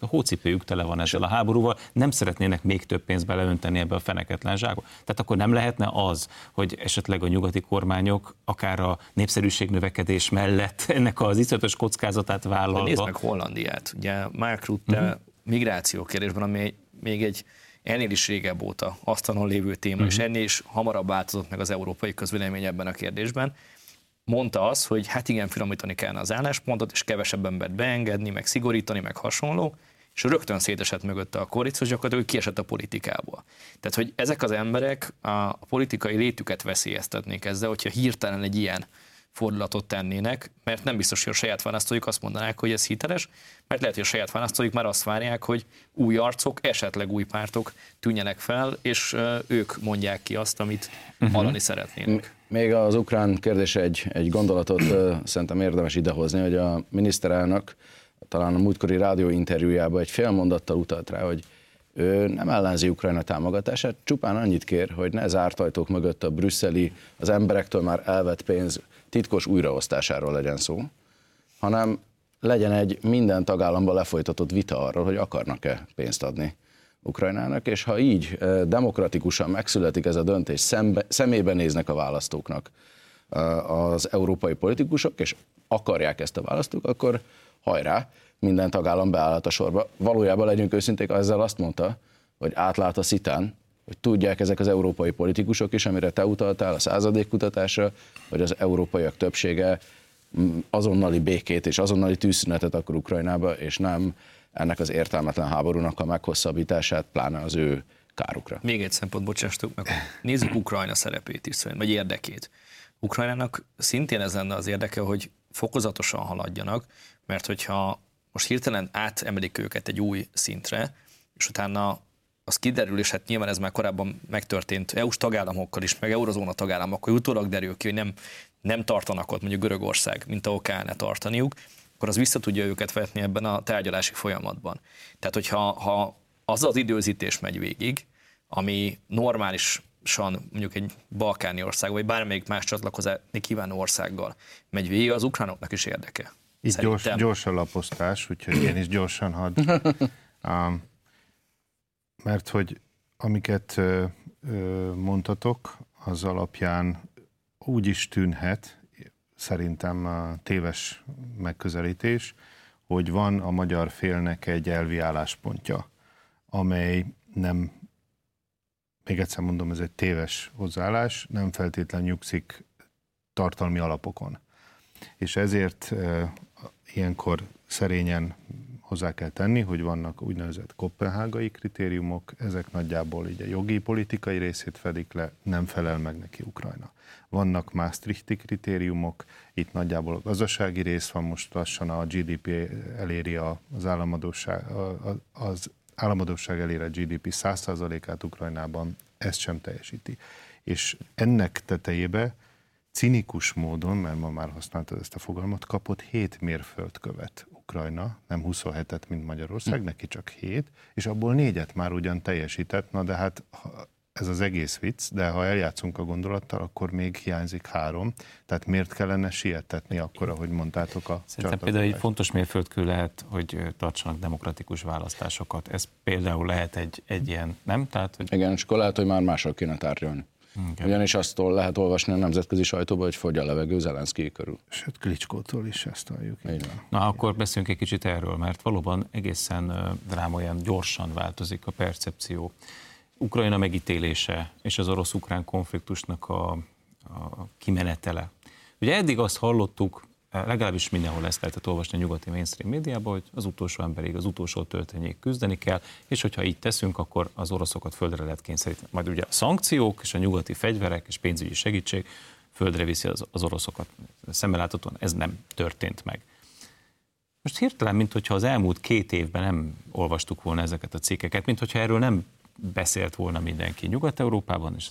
a hócipőjük tele van ezzel a háborúval, nem szeretnének még több pénzt beleönteni ebbe a feneketlen zsákba. Tehát akkor nem lehetne az, hogy esetleg a nyugati kormányok akár a népszerűség növekedés mellett ennek az iszonyatos kockázatát vállalva. Nézd meg Hollandiát. Ugye Mark Rutte uh-huh. migráció kérdésben, ami még egy ennél is régebb óta asztalon lévő téma, uh-huh. és mhm. ennél is hamarabb változott meg az európai közvélemény ebben a kérdésben. Mondta az, hogy hát igen, finomítani kellene az álláspontot, és kevesebb embert beengedni, meg szigorítani, meg hasonló, és rögtön szétesett mögötte a koalíció, gyakorlatilag kiesett a politikából. Tehát, hogy ezek az emberek a politikai létüket veszélyeztetnék ezzel, hogyha hirtelen egy ilyen fordulatot tennének, mert nem biztos, hogy a saját választóik azt mondanák, hogy ez hiteles, mert lehet, hogy a saját választóik már azt várják, hogy új arcok, esetleg új pártok tűnjenek fel, és ők mondják ki azt, amit uh-huh. hallani szeretnének. Még az ukrán kérdés egy, egy gondolatot szerintem érdemes idehozni, hogy a miniszterelnök talán a múltkori rádió interjújában egy fél mondattal utalt rá, hogy ő nem ellenzi Ukrajna támogatását, csupán annyit kér, hogy ne zárt ajtók mögött a brüsszeli, az emberektől már elvett pénz titkos újraosztásáról legyen szó, hanem legyen egy minden tagállamban lefolytatott vita arról, hogy akarnak-e pénzt adni Ukrajnának, és ha így demokratikusan megszületik ez a döntés, szembe, szemébe néznek a választóknak az európai politikusok, és akarják ezt a választók, akkor hajrá, minden tagállam beállhat a sorba. Valójában legyünk őszinték, ezzel azt mondta, hogy átlát a szitán, hogy tudják ezek az európai politikusok is, amire te utaltál, a századékkutatásra, hogy az európaiak többsége mm, azonnali békét és azonnali tűzszünetet akar Ukrajnába, és nem ennek az értelmetlen háborúnak a meghosszabbítását, pláne az ő kárukra. Még egy szempont, bocsássatok meg. Nézzük Ukrajna szerepét is, vagy érdekét. Ukrajnának szintén ez lenne az érdeke, hogy fokozatosan haladjanak, mert hogyha most hirtelen átemelik őket egy új szintre, és utána az kiderül, és hát nyilván ez már korábban megtörtént EU-s tagállamokkal is, meg eurozóna tagállamokkal, utólag derül ki, hogy nem, nem tartanak ott mondjuk Görögország, mint ahol kellene tartaniuk, akkor az vissza tudja őket vetni ebben a tárgyalási folyamatban. Tehát, hogyha ha az az időzítés megy végig, ami normálisan mondjuk egy balkáni ország, vagy bármelyik más csatlakozni kívánó országgal megy végig, az ukránoknak is érdeke. Itt gyors, gyors a laposztás, úgyhogy én is gyorsan hadd. um, mert hogy amiket ö, mondtatok, az alapján úgy is tűnhet, szerintem a téves megközelítés, hogy van a magyar félnek egy elvi álláspontja, amely nem, még egyszer mondom, ez egy téves hozzáállás, nem feltétlenül nyugszik tartalmi alapokon. És ezért e, ilyenkor szerényen hozzá kell tenni, hogy vannak úgynevezett kopenhágai kritériumok, ezek nagyjából így a jogi, politikai részét fedik le, nem felel meg neki Ukrajna. Vannak Maastrichti kritériumok, itt nagyjából a gazdasági rész van, most lassan a GDP eléri az államadóság, az államadóság eléri a GDP 100%-át Ukrajnában, ezt sem teljesíti. És ennek tetejébe cinikus módon, mert ma már használtad ezt a fogalmat, kapott 7 mérföldkövet Ukrajna, nem 27-et, mint Magyarország, hm. neki csak 7, és abból négyet már ugyan teljesített, na de hát ez az egész vicc, de ha eljátszunk a gondolattal, akkor még hiányzik három. Tehát miért kellene sietetni akkor, ahogy mondtátok a Szerintem például egy fontos mérföldkő lehet, hogy tartsanak demokratikus választásokat. Ez például lehet egy, egy ilyen, nem? Tehát, hogy... Igen, és akkor lehet, hogy már máshol kéne tárgyalni. Igen. Ugyanis azt lehet olvasni a nemzetközi sajtóban, hogy fogy a levegő Zelenszky körül. Sőt, Klicskótól is ezt halljuk. Na, akkor beszéljünk egy kicsit erről, mert valóban egészen drámaian gyorsan változik a percepció. Ukrajna megítélése és az orosz-ukrán konfliktusnak a, a kimenetele. Ugye eddig azt hallottuk, legalábbis mindenhol ezt lehetett olvasni a nyugati mainstream médiában, hogy az utolsó emberig, az utolsó töltenyék küzdeni kell, és hogyha így teszünk, akkor az oroszokat földre lehet kényszeríteni. Majd ugye a szankciók és a nyugati fegyverek és pénzügyi segítség földre viszi az, az oroszokat. Szemmel láthatóan ez nem történt meg. Most hirtelen, mint hogyha az elmúlt két évben nem olvastuk volna ezeket a cikkeket, mint hogyha erről nem beszélt volna mindenki Nyugat-Európában és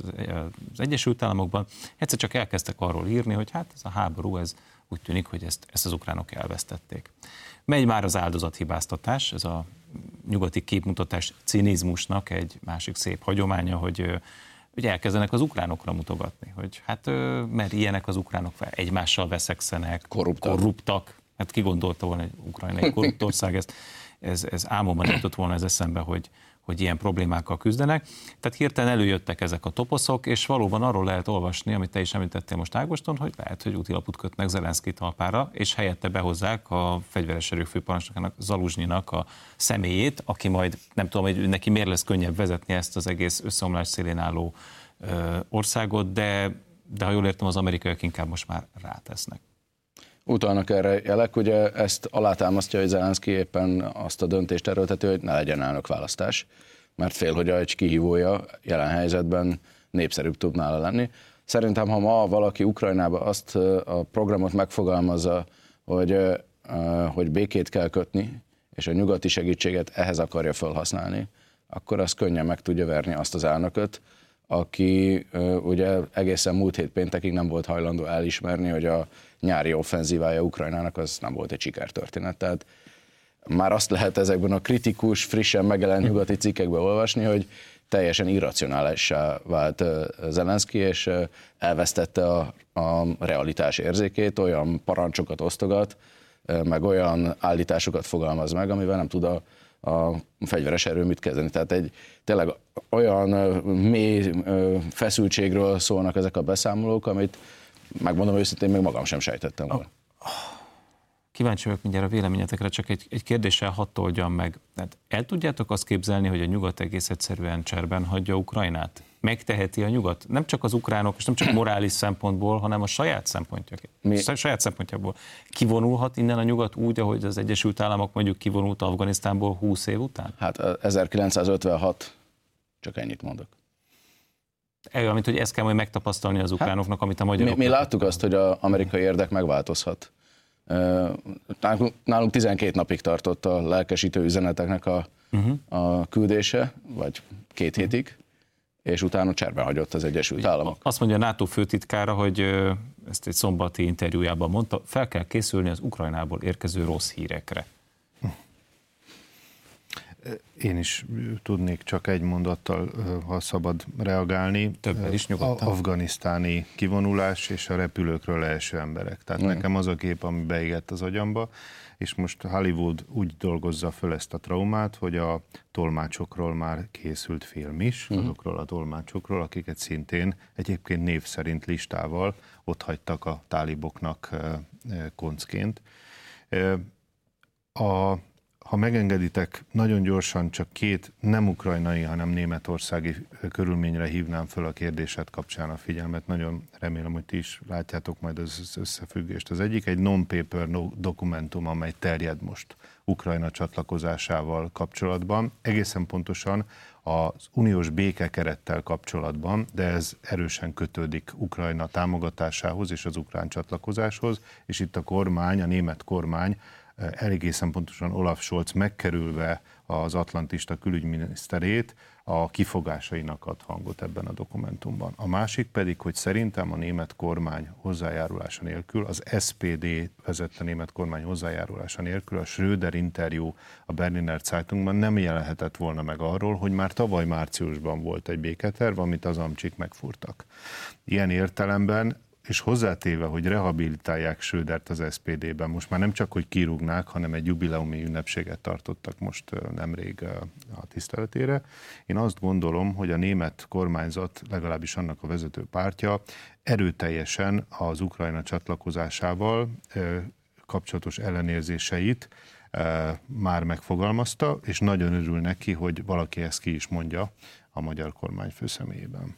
az Egyesült Államokban. Egyszer csak elkezdtek arról írni, hogy hát ez a háború, ez úgy tűnik, hogy ezt, ezt az ukránok elvesztették. Megy már az áldozathibáztatás, ez a nyugati képmutatás cinizmusnak egy másik szép hagyománya, hogy hogy elkezdenek az ukránokra mutogatni, hogy hát mert ilyenek az ukránok, egymással veszekszenek, korruptak. korruptak. Hát ki gondolta volna, hogy Ukrajna egy korrupt ország, ez, ez, ez álmomban jutott volna ez eszembe, hogy, hogy ilyen problémákkal küzdenek. Tehát hirtelen előjöttek ezek a toposzok, és valóban arról lehet olvasni, amit te is említettél most Ágoston, hogy lehet, hogy útilaput kötnek Zelenszky talpára, és helyette behozzák a fegyveres erők főparancsnokának, Zaluzsnyinak a személyét, aki majd nem tudom, hogy neki miért lesz könnyebb vezetni ezt az egész összeomlás szélén álló ö, országot, de, de ha jól értem, az amerikaiak inkább most már rátesznek. Utalnak erre jelek, ugye ezt alátámasztja, hogy Zelenszky éppen azt a döntést erőlteti, hogy ne legyen elnök választás, mert fél, hogy egy kihívója jelen helyzetben népszerűbb tud nála lenni. Szerintem, ha ma valaki Ukrajnába azt a programot megfogalmazza, hogy, hogy békét kell kötni, és a nyugati segítséget ehhez akarja felhasználni, akkor az könnyen meg tudja verni azt az elnököt, aki ugye egészen múlt hét péntekig nem volt hajlandó elismerni, hogy a nyári offenzívája Ukrajnának az nem volt egy sikertörténet. Tehát már azt lehet ezekben a kritikus, frissen megjelent nyugati cikkekben olvasni, hogy teljesen irracionálissá vált Zelenszky, és elvesztette a, a realitás érzékét, olyan parancsokat osztogat, meg olyan állításokat fogalmaz meg, amivel nem tud a, a fegyveres erő mit kezdeni. Tehát egy tényleg olyan mély feszültségről szólnak ezek a beszámolók, amit megmondom őszintén, még magam sem sejtettem volna. Kíváncsi vagyok mindjárt a véleményetekre, csak egy, egy kérdéssel hadd oldjam meg. Tehát el tudjátok azt képzelni, hogy a nyugat egész egyszerűen cserben hagyja Ukrajnát? Megteheti a nyugat? Nem csak az ukránok, és nem csak morális szempontból, hanem a saját szempontja, Mi? saját szempontjából. Kivonulhat innen a nyugat úgy, ahogy az Egyesült Államok mondjuk kivonult Afganisztánból 20 év után? Hát 1956, csak ennyit mondok. Mint hogy ezt kell majd megtapasztalni az ukránoknak, amit a magyarok... Mi, mi láttuk azt, hogy az amerikai érdek megváltozhat. Nálunk 12 napig tartott a lelkesítő üzeneteknek a, uh-huh. a küldése, vagy két hétig, és utána cserben hagyott az Egyesült Államok. Azt mondja a NATO főtitkára, hogy ezt egy szombati interjújában mondta, fel kell készülni az Ukrajnából érkező rossz hírekre. Én is tudnék csak egy mondattal, ha szabad reagálni. Többen is nyugodtan. Afganisztáni kivonulás és a repülőkről leeső emberek. Tehát mm. nekem az a kép, ami beégett az agyamba, és most Hollywood úgy dolgozza föl ezt a traumát, hogy a tolmácsokról már készült film is, mm. azokról a tolmácsokról, akiket szintén egyébként név szerint listával ott hagytak a táliboknak koncként. A ha megengeditek, nagyon gyorsan csak két nem ukrajnai, hanem németországi körülményre hívnám föl a kérdéset kapcsán a figyelmet. Nagyon remélem, hogy ti is látjátok majd az összefüggést. Az egyik egy non-paper dokumentum, amely terjed most Ukrajna csatlakozásával kapcsolatban. Egészen pontosan az uniós békekerettel kapcsolatban, de ez erősen kötődik Ukrajna támogatásához és az ukrán csatlakozáshoz, és itt a kormány, a német kormány egészen pontosan Olaf Scholz megkerülve az atlantista külügyminiszterét a kifogásainak ad hangot ebben a dokumentumban. A másik pedig, hogy szerintem a német kormány hozzájárulása nélkül, az SPD vezette német kormány hozzájárulása nélkül a Schröder interjú a Berliner Zeitungban nem jelenhetett volna meg arról, hogy már tavaly márciusban volt egy béketerv, amit az amcsik megfúrtak. Ilyen értelemben és hozzátéve, hogy rehabilitálják Södert az SPD-ben, most már nem csak, hogy kirúgnák, hanem egy jubileumi ünnepséget tartottak most nemrég a tiszteletére. Én azt gondolom, hogy a német kormányzat, legalábbis annak a vezető pártja erőteljesen az Ukrajna csatlakozásával kapcsolatos ellenérzéseit már megfogalmazta, és nagyon örül neki, hogy valaki ezt ki is mondja a magyar kormány főszemélyében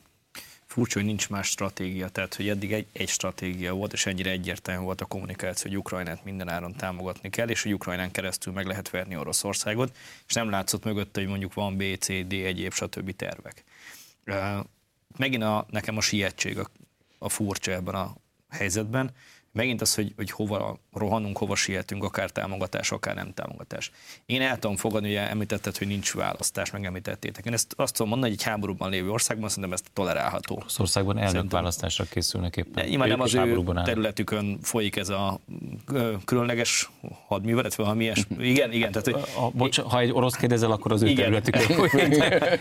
furcsa, hogy nincs más stratégia, tehát hogy eddig egy, egy stratégia volt, és ennyire egyértelmű volt a kommunikáció, hogy Ukrajnát minden áron támogatni kell, és hogy Ukrajnán keresztül meg lehet verni Oroszországot, és nem látszott mögötte, hogy mondjuk van B, C, D, egyéb, stb. tervek. Megint a, nekem a sietség a, a furcsa ebben a helyzetben, megint az, hogy, hogy hova rohanunk, hova sietünk, akár támogatás, akár nem támogatás. Én el tudom fogadni, ugye említetted, hogy nincs választás, meg említettétek. Én ezt azt tudom mondani, hogy egy háborúban lévő országban szerintem ezt tolerálható. Az országban elnök választásra készülnek éppen. Nyilván nem az ő területükön folyik ez a különleges hadművelet, vagy valami ilyes. Igen, igen. Tehát, hogy... a, bocs, ha egy orosz kérdezel, akkor az ő igen. területükön folyik.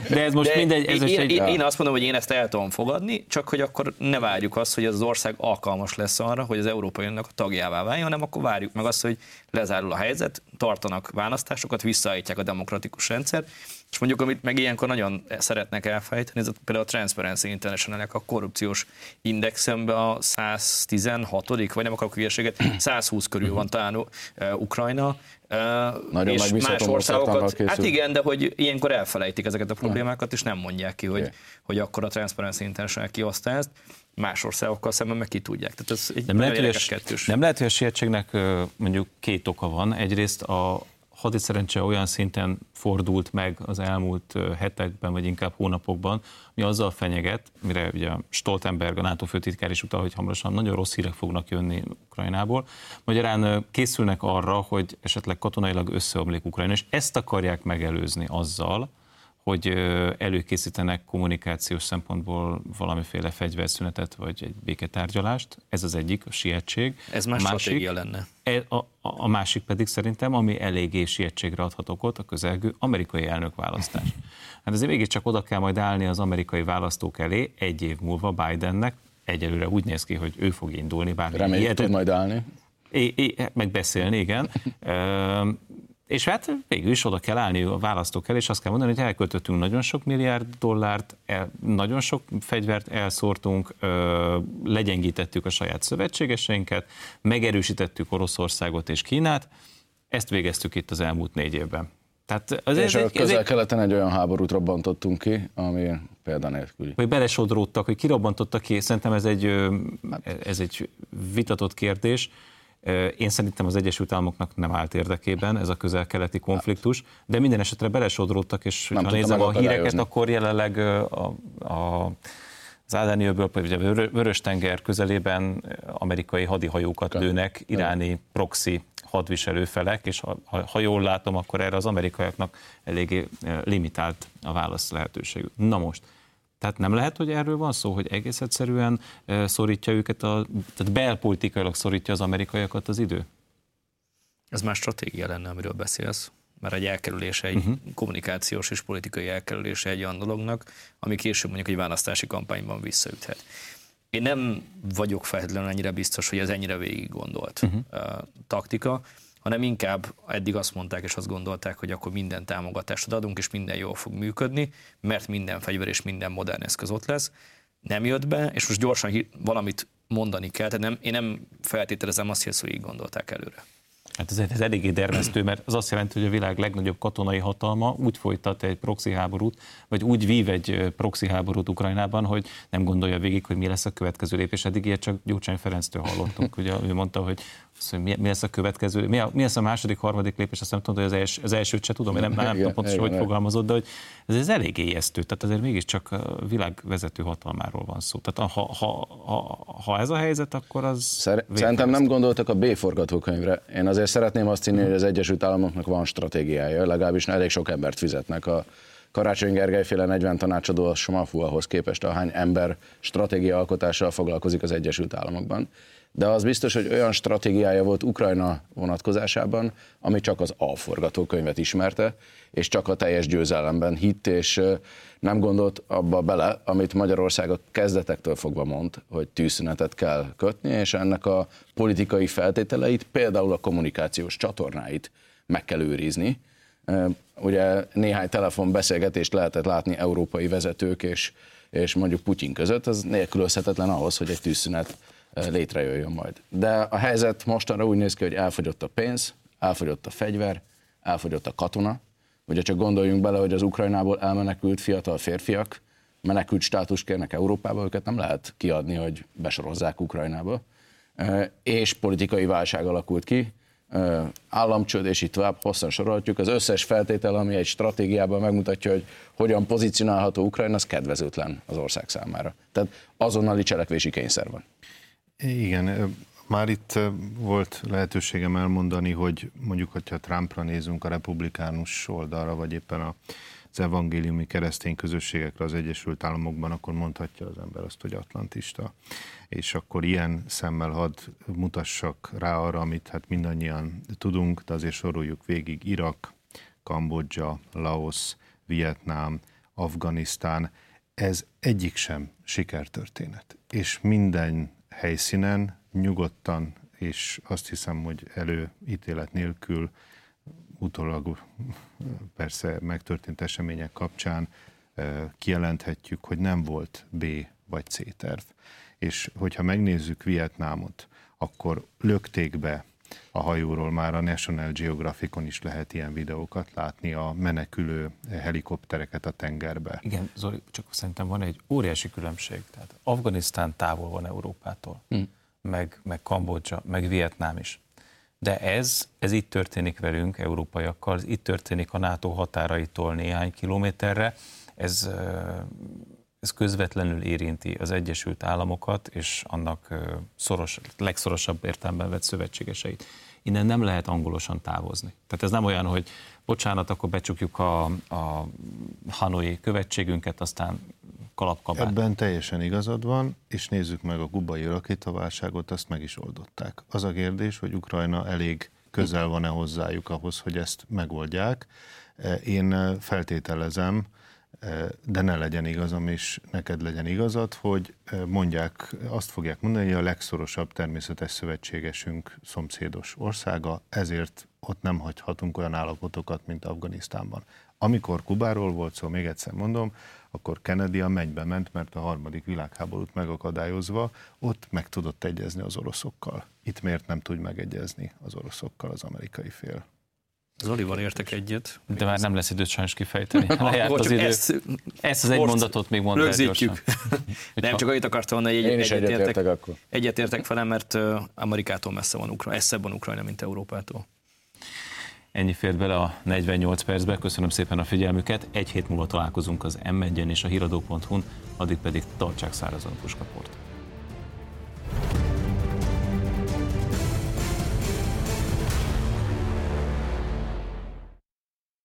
De ez most De mindegy. Ez én, egy... én, azt mondom, hogy én ezt el tudom fogadni, csak hogy akkor ne várjuk azt, hogy az ország alkalmas lesz arra, hogy az Európai Uniónak a tagjává váljon, hanem akkor várjuk meg azt, hogy lezárul a helyzet, tartanak választásokat, visszaállítják a demokratikus rendszer, és mondjuk, amit meg ilyenkor nagyon szeretnek elfejteni, ez például a Transparency international a korrupciós indexemben a 116 vagy nem akarok hülyeséget, 120 körül van talán uh, Ukrajna, nagyon és más országokat. Hát igen, de hogy ilyenkor elfelejtik ezeket a problémákat, és nem mondják ki, hogy, okay. hogy akkor a Transparency International kihozta ezt más országokkal szemben meg ki tudják. Tehát ez egy nem, lehet, hogy a, nem lehet, hogy a sietségnek mondjuk két oka van. Egyrészt a hadiszerencse olyan szinten fordult meg az elmúlt hetekben, vagy inkább hónapokban, mi azzal fenyeget, mire ugye Stoltenberg, a NATO főtitkár is utal, hogy hamarosan nagyon rossz hírek fognak jönni Ukrajnából. Magyarán készülnek arra, hogy esetleg katonailag összeomlik Ukrajna, és ezt akarják megelőzni azzal, hogy előkészítenek kommunikációs szempontból valamiféle fegyverszünetet vagy egy béketárgyalást. Ez az egyik, a sietség. Ez más a másik, lenne. E, a, a másik pedig szerintem, ami eléggé sietségre adhat okot, a közelgő amerikai elnökválasztás. Hát azért mégiscsak oda kell majd állni az amerikai választók elé egy év múlva Bidennek, egyelőre úgy néz ki, hogy ő fog indulni, bár Reméljük, tud majd állni. É, é, meg beszélni, igen. És hát végül is oda kell állni a választók el, és azt kell mondani, hogy elköltöttünk nagyon sok milliárd dollárt, el, nagyon sok fegyvert elszórtunk, ö, legyengítettük a saját szövetségeseinket, megerősítettük Oroszországot és Kínát, ezt végeztük itt az elmúlt négy évben. Tehát az és ez a közel-keleten egy olyan háborút robbantottunk ki, ami példanélküli. Hogy belesodródtak, hogy kirobbantottak ki, szerintem ez egy, ez egy vitatott kérdés. Én szerintem az Egyesült Államoknak nem állt érdekében ez a közel-keleti konfliktus, de minden esetre belesodródtak, és nem ha nézem a híreket, akkor jelenleg a, a az Ádáni öböl, vagy a Vörös-tenger közelében amerikai hadihajókat lőnek, iráni proxy hadviselő felek, és ha, ha jól látom, akkor erre az amerikaiaknak eléggé limitált a válasz lehetőségük. Na most, tehát nem lehet, hogy erről van szó, hogy egész egyszerűen szorítja őket, a, tehát belpolitikailag szorítja az amerikaiakat az idő? Ez már stratégia lenne, amiről beszélsz. mert egy elkerülése, egy uh-huh. kommunikációs és politikai elkerülése egy olyan dolognak, ami később mondjuk egy választási kampányban visszaüthet. Én nem vagyok feltétlenül ennyire biztos, hogy ez ennyire végig gondolt uh-huh. uh, taktika, hanem inkább eddig azt mondták és azt gondolták, hogy akkor minden támogatást adunk, és minden jól fog működni, mert minden fegyver és minden modern eszköz ott lesz. Nem jött be, és most gyorsan valamit mondani kell, tehát nem, én nem feltételezem azt, hogy így gondolták előre. Hát ez, ez eléggé dermesztő, mert az azt jelenti, hogy a világ legnagyobb katonai hatalma úgy folytat egy proxy háborút, vagy úgy vív egy proxy háborút Ukrajnában, hogy nem gondolja végig, hogy mi lesz a következő lépés. Eddig ilyet csak Gyurcsány Ferenctől hallottunk, ugye ő mondta, hogy azt, hogy mi, mi lesz a következő, mi, a, mi lesz a második, harmadik lépés, azt nem tudom, hogy az, els, az elsőt se tudom, én nem, nem tudom pontosan, hogy fogalmazott, de hogy ez, ez elég éjesztő, tehát azért mégiscsak a világ vezető hatalmáról van szó. Tehát ha, ha, ha, ha ez a helyzet, akkor az... Szer- szerintem nem gondoltak a B forgatókönyvre. Én azért szeretném azt hinni, hogy az Egyesült Államoknak van stratégiája, legalábbis elég sok embert fizetnek a Karácsony Gergely féle 40 tanácsadó a Smafuahoz képest, ahány ember stratégia alkotással foglalkozik az Egyesült Államokban de az biztos, hogy olyan stratégiája volt Ukrajna vonatkozásában, ami csak az A forgatókönyvet ismerte, és csak a teljes győzelemben hitt, és nem gondolt abba bele, amit Magyarország a kezdetektől fogva mond, hogy tűzszünetet kell kötni, és ennek a politikai feltételeit, például a kommunikációs csatornáit meg kell őrizni. Ugye néhány telefonbeszélgetést lehetett látni európai vezetők és, és mondjuk Putyin között, az nélkülözhetetlen ahhoz, hogy egy tűzszünet létrejöjjön majd. De a helyzet mostanra úgy néz ki, hogy elfogyott a pénz, elfogyott a fegyver, elfogyott a katona. Ugye csak gondoljunk bele, hogy az Ukrajnából elmenekült fiatal férfiak menekült státus kérnek Európába, őket nem lehet kiadni, hogy besorozzák Ukrajnába. És politikai válság alakult ki, államcsőd, és itt tovább hosszan sorolhatjuk. Az összes feltétel, ami egy stratégiában megmutatja, hogy hogyan pozícionálható Ukrajna, az kedvezőtlen az ország számára. Tehát azonnali cselekvési kényszer van. Igen, már itt volt lehetőségem elmondani, hogy mondjuk, hogyha Trumpra nézünk a republikánus oldalra, vagy éppen az evangéliumi keresztény közösségekre az Egyesült Államokban, akkor mondhatja az ember azt, hogy atlantista. És akkor ilyen szemmel hadd mutassak rá arra, amit hát mindannyian tudunk, de azért soroljuk végig Irak, Kambodzsa, Laos, Vietnám, Afganisztán, ez egyik sem sikertörténet. És minden helyszínen, nyugodtan, és azt hiszem, hogy előítélet nélkül utólag persze megtörtént események kapcsán kijelenthetjük, hogy nem volt B vagy C terv. És hogyha megnézzük Vietnámot, akkor lökték be a hajóról, már a National Geographicon is lehet ilyen videókat látni, a menekülő helikoptereket a tengerbe. Igen, Zoli, csak szerintem van egy óriási különbség. Tehát Afganisztán távol van Európától, hmm. meg, meg Kambodzsa, meg Vietnám is. De ez, ez itt történik velünk, európaiakkal, ez itt történik a NATO határaitól néhány kilométerre. Ez, ez közvetlenül érinti az Egyesült Államokat és annak szoros, legszorosabb értelemben vett szövetségeseit. Innen nem lehet angolosan távozni. Tehát ez nem olyan, hogy bocsánat, akkor becsukjuk a, a hanoi követségünket, aztán kalapkabát. Ebben teljesen igazad van, és nézzük meg a kubai rakétaválságot, azt meg is oldották. Az a kérdés, hogy Ukrajna elég közel van-e hozzájuk ahhoz, hogy ezt megoldják. Én feltételezem, de ne legyen igazam, és neked legyen igazad, hogy mondják, azt fogják mondani, hogy a legszorosabb természetes szövetségesünk szomszédos országa, ezért ott nem hagyhatunk olyan állapotokat, mint Afganisztánban. Amikor Kubáról volt szó, még egyszer mondom, akkor Kennedy a mennybe ment, mert a harmadik világháborút megakadályozva ott meg tudott egyezni az oroszokkal. Itt miért nem tud megegyezni az oroszokkal az amerikai fél? Zolival értek egyet. De már nem lesz időt sajnos kifejteni. Lejárt az idő. Ezt, ezt az egy mondatot még mondta Rögzítjük. nem, csak annyit akartam mondani, hogy egy, egyetértek, egyet egyetértek velem, mert Amerikától messze van Ukrajna, eszebb van Ukrajna, mint Európától. Ennyi fért bele a 48 percbe, köszönöm szépen a figyelmüket. Egy hét múlva találkozunk az m és a híradó.hu-n, addig pedig tartsák szárazon puskaport.